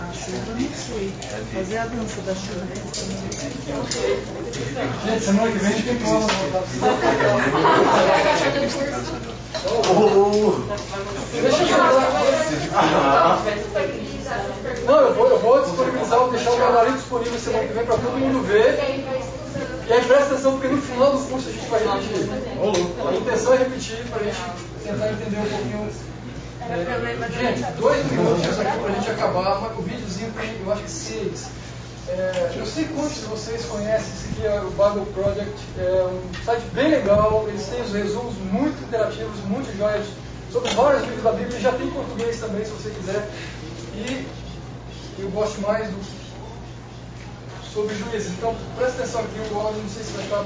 A chuva não sei. Fazer a dança da chuva. Gente, semana que vem a gente tem prova Deixa eu falar. Não, eu vou, eu vou disponibilizar, vou deixar o gabarito disponível semana que vem para todo mundo ver. Atenção, porque no final do curso a gente vai repetir. A intenção é repetir para a gente tentar entender um pouquinho. É, gente, dois minutos aqui para a gente acabar, mas o videozinho tem, eu acho que seis. É, eu sei quantos de vocês conhecem, esse aqui é o Bible Project, é um site bem legal, eles têm os resumos muito interativos, muito joias, sobre vários livros da Bíblia, já tem em português também, se você quiser. E eu gosto mais do, sobre juízes. Então, presta atenção aqui, o áudio não sei se vai estar.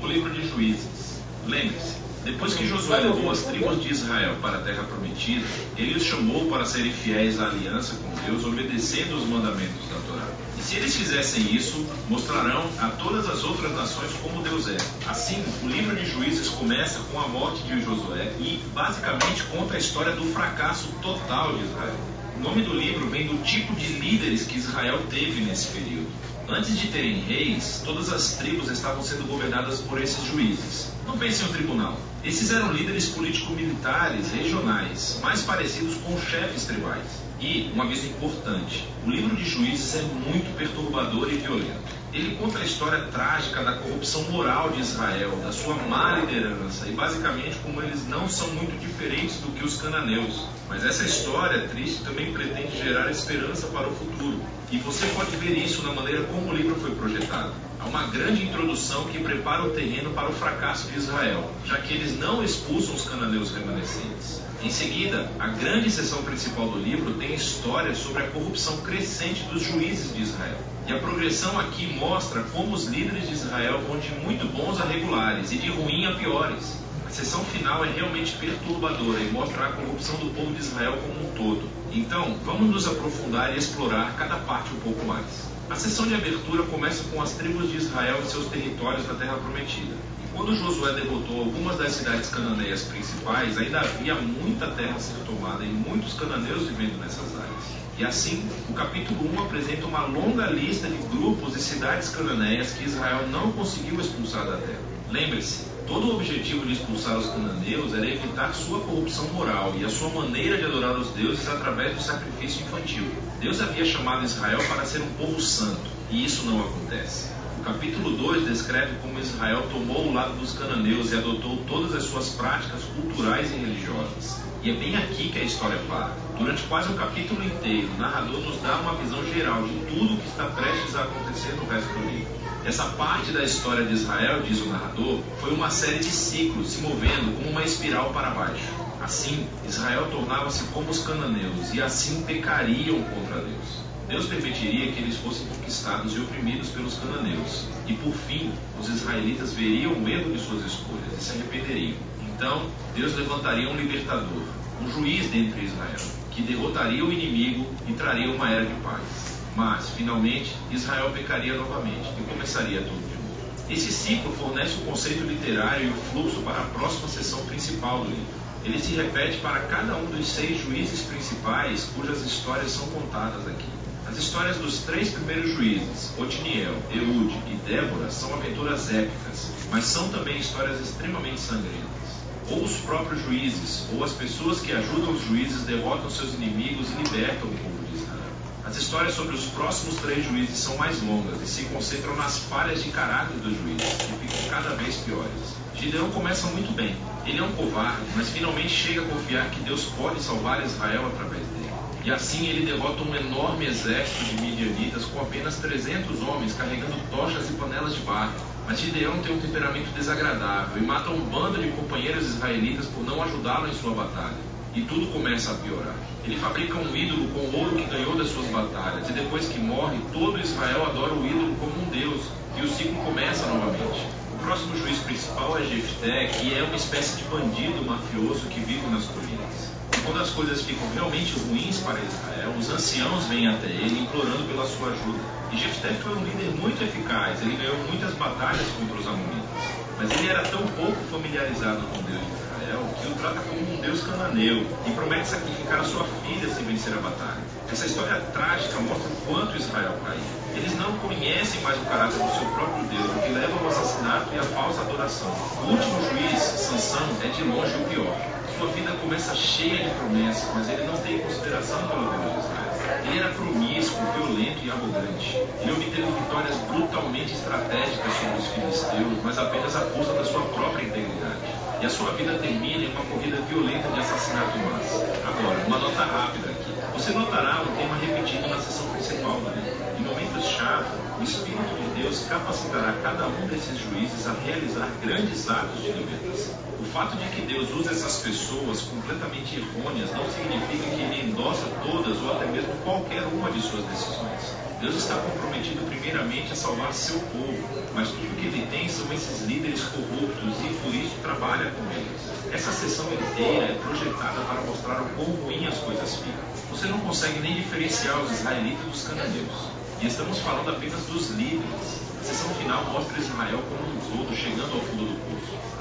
O livro de Juízes. Lembre-se, depois que Josué levou as tribos de Israel para a terra prometida, ele os chamou para serem fiéis à aliança com Deus, obedecendo os mandamentos da Torá. E se eles fizessem isso, mostrarão a todas as outras nações como Deus é. Assim, o livro de Juízes começa com a morte de Josué e, basicamente, conta a história do fracasso total de Israel. O nome do livro vem do tipo de líderes que Israel teve nesse período. Antes de terem reis, todas as tribos estavam sendo governadas por esses juízes. Não pense em um tribunal. Esses eram líderes político-militares regionais, mais parecidos com chefes tribais. E, um aviso importante: o livro de Juízes é muito perturbador e violento. Ele conta a história trágica da corrupção moral de Israel, da sua má liderança e basicamente como eles não são muito diferentes do que os cananeus. Mas essa história triste também pretende gerar esperança para o futuro. E você pode ver isso na maneira como o livro foi projetado. Há uma grande introdução que prepara o terreno para o fracasso de Israel, já que eles não expulsam os cananeus remanescentes. Em seguida, a grande seção principal do livro tem histórias sobre a corrupção crescente dos juízes de Israel. E a progressão aqui mostra como os líderes de Israel vão de muito bons a regulares e de ruim a piores. A sessão final é realmente perturbadora e mostra a corrupção do povo de Israel como um todo. Então, vamos nos aprofundar e explorar cada parte um pouco mais. A sessão de abertura começa com as tribos de Israel e seus territórios na Terra Prometida. Quando Josué derrotou algumas das cidades cananeias principais, ainda havia muita terra a ser tomada e muitos cananeus vivendo nessas áreas. E assim, o capítulo 1 apresenta uma longa lista de grupos e cidades cananeias que Israel não conseguiu expulsar da terra. Lembre-se, todo o objetivo de expulsar os cananeus era evitar sua corrupção moral e a sua maneira de adorar os deuses através do sacrifício infantil. Deus havia chamado Israel para ser um povo santo, e isso não acontece. O capítulo 2 descreve como Israel tomou o lado dos cananeus e adotou todas as suas práticas culturais e religiosas. E é bem aqui que a história para. Durante quase um capítulo inteiro, o narrador nos dá uma visão geral de tudo o que está prestes a acontecer no resto do livro. Essa parte da história de Israel, diz o narrador, foi uma série de ciclos se movendo como uma espiral para baixo. Assim, Israel tornava-se como os cananeus e assim pecariam contra Deus. Deus permitiria que eles fossem conquistados e oprimidos pelos cananeus. E por fim, os israelitas veriam o erro de suas escolhas e se arrependeriam. Então, Deus levantaria um libertador, um juiz dentre Israel, que derrotaria o inimigo e traria uma era de paz. Mas, finalmente, Israel pecaria novamente e começaria tudo de novo. Esse ciclo fornece o conceito literário e o fluxo para a próxima sessão principal do livro. Ele se repete para cada um dos seis juízes principais cujas histórias são contadas aqui. As histórias dos três primeiros juízes, Otiniel, Eude e Débora, são aventuras épicas, mas são também histórias extremamente sangrentas. Ou os próprios juízes, ou as pessoas que ajudam os juízes derrotam seus inimigos e libertam o povo de Israel. As histórias sobre os próximos três juízes são mais longas e se concentram nas falhas de caráter dos juízes, que ficam cada vez piores. Gideão começa muito bem. Ele é um covarde, mas finalmente chega a confiar que Deus pode salvar Israel através dele. E assim ele derrota um enorme exército de midianitas com apenas 300 homens carregando tochas e panelas de barro. Mas Gideão tem um temperamento desagradável e mata um bando de companheiros israelitas por não ajudá-lo em sua batalha. E tudo começa a piorar. Ele fabrica um ídolo com o ouro que ganhou das suas batalhas, e depois que morre, todo Israel adora o ídolo como um deus, e o ciclo começa novamente. O próximo juiz principal é Jefté, que é uma espécie de bandido mafioso que vive nas colinas. Quando as coisas ficam realmente ruins para Israel, os anciãos vêm até ele implorando pela sua ajuda. E Jefté foi um líder muito eficaz, ele ganhou muitas batalhas contra os amonitas. Mas ele era tão pouco familiarizado com Deus de Israel que o trata como um Deus cananeu e promete sacrificar a sua filha se vencer a batalha. Essa história trágica mostra o quanto Israel caiu. Eles não conhecem mais o caráter do seu próprio Deus, o que leva ao assassinato e à falsa adoração. O último juiz, Sansão, é de longe o pior. Sua vida começa cheia de promessas, mas ele não tem consideração pelo Deus de Israel. Ele era promíscuo, violento e arrogante. Ele obteve vitórias brutalmente estratégicas sobre os filisteus, mas apenas à custa da sua própria integridade. E a sua vida termina em uma corrida violenta de assassinato. Agora, uma nota rápida aqui. Você notará um tema repetido na sessão principal livro. Em momentos chave, o Espírito de Deus capacitará cada um desses juízes a realizar grandes atos de libertação. O fato de que Deus usa essas pessoas completamente errôneas não significa que ele endossa todas ou até mesmo qualquer uma de suas decisões. Deus está comprometido primeiramente a salvar seu povo, mas tudo que ele tem são esses líderes corruptos e por isso trabalha com eles. Essa sessão inteira é projetada para mostrar o quão ruim as coisas ficam. Você não consegue nem diferenciar os israelitas dos cananeus. E estamos falando apenas dos líderes. A sessão final mostra Israel como um todo chegando ao fundo do.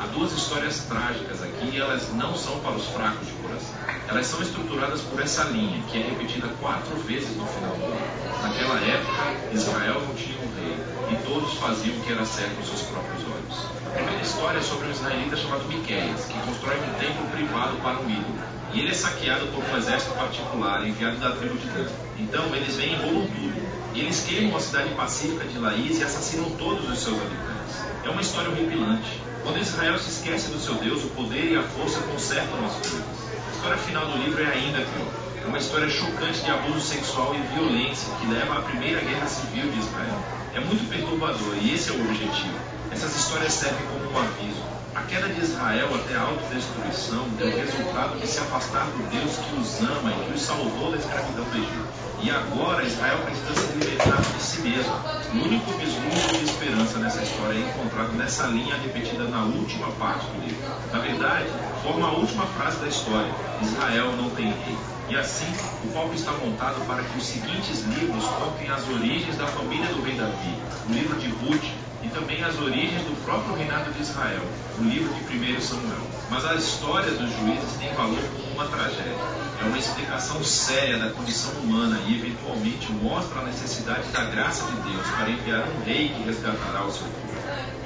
Há duas histórias trágicas aqui e elas não são para os fracos de coração. Elas são estruturadas por essa linha, que é repetida quatro vezes no final do livro. Naquela época, Israel não tinha um rei e todos faziam o que era certo aos seus próprios olhos. A primeira história é sobre um israelita chamado Miqueias, que constrói um templo privado para um ídolo. E ele é saqueado por um exército particular enviado da tribo de Dan. Então eles vêm e roubam tudo. E eles queimam a cidade pacífica de Laís e assassinam todos os seus habitantes. É uma história horripilante. Quando Israel se esquece do seu Deus, o poder e a força consertam as coisas. A história final do livro é ainda pior. É uma história chocante de abuso sexual e violência que leva à primeira guerra civil de Israel. É muito perturbador e esse é o objetivo. Essas histórias servem como um aviso. A queda de Israel até a autodestruição deu o resultado de se afastar do Deus que os ama e que os salvou da escravidão do Egito. E agora Israel precisa se libertar de si mesmo. O único vislumbre de esperança nessa história é encontrado nessa linha repetida na última parte do livro. Na verdade, forma a última frase da história: Israel não tem rei. E assim, o palco está montado para que os seguintes livros contem as origens da família do rei Davi, o livro de Ruth, também as origens do próprio reinado de Israel, o livro de 1 Samuel. Mas a história dos juízes tem valor como uma tragédia. É uma explicação séria da condição humana e, eventualmente, mostra a necessidade da graça de Deus para enviar um rei que resgatará o seu povo.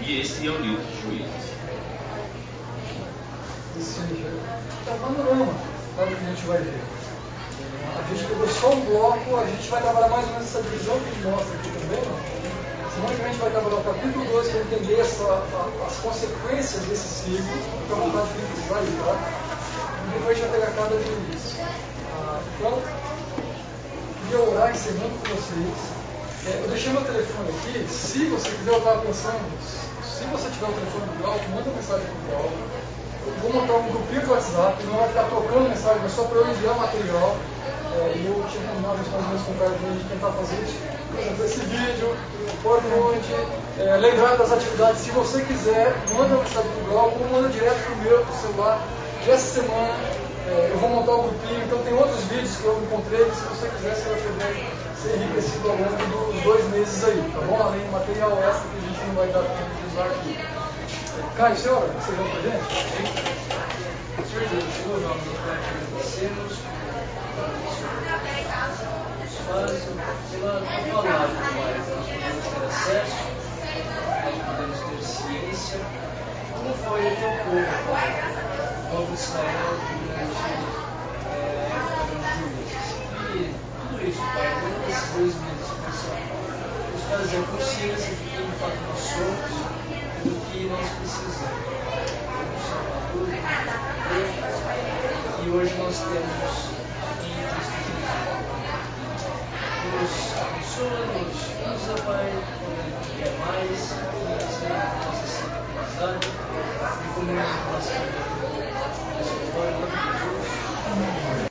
E esse é o livro dos juízes. Esse é o panorama o que a gente vai ver. A gente pegou só um bloco, a gente vai trabalhar mais ou menos essa divisão que mostra aqui também. Né? Semana que a gente vai trabalhar o capítulo 2 para entender essa, a, as consequências desse ciclo, fica à vontade de pesquisar aí, tá? E depois a vai pegar cada juiz. Ah, então, queria orar encerrando com vocês. É, eu deixei meu telefone aqui, se você quiser, eu estava pensando, se você tiver o telefone do Glauco, manda mensagem para o Glauco. Vou montar um grupinho do WhatsApp, não vai ficar trocando mensagem, mas só para eu enviar material. É, e eu tinha combinado isso mais ou menos com o cara de tentar fazer isso. Por esse vídeo, PowerPoint, é, lembrar das atividades. Se você quiser, manda uma mensagem para o Glauco ou manda direto para o meu pro celular. E essa semana é, eu vou montar um grupinho, então tem outros vídeos que eu encontrei se você quiser você vai poder ser enriquecido ao longo dos dois meses aí, tá bom? Além do material extra que a gente não vai dar tempo de usar aqui. Caio, você vai para a gente? Senhor Jesus, nós agradecemos faz pela tua palavra, Pai. Nós podemos ter acesso, nós podemos ter ciência. Como foi o teu povo, Pai? O povo de Israel durante é, tudo isso, Pai, durante esses dois meses, nos fazer consciência de quem fato nós somos do que nós precisamos. E hoje nós temos nos abençoa, nos usa, Pai, é mais nossa cidade e como é a.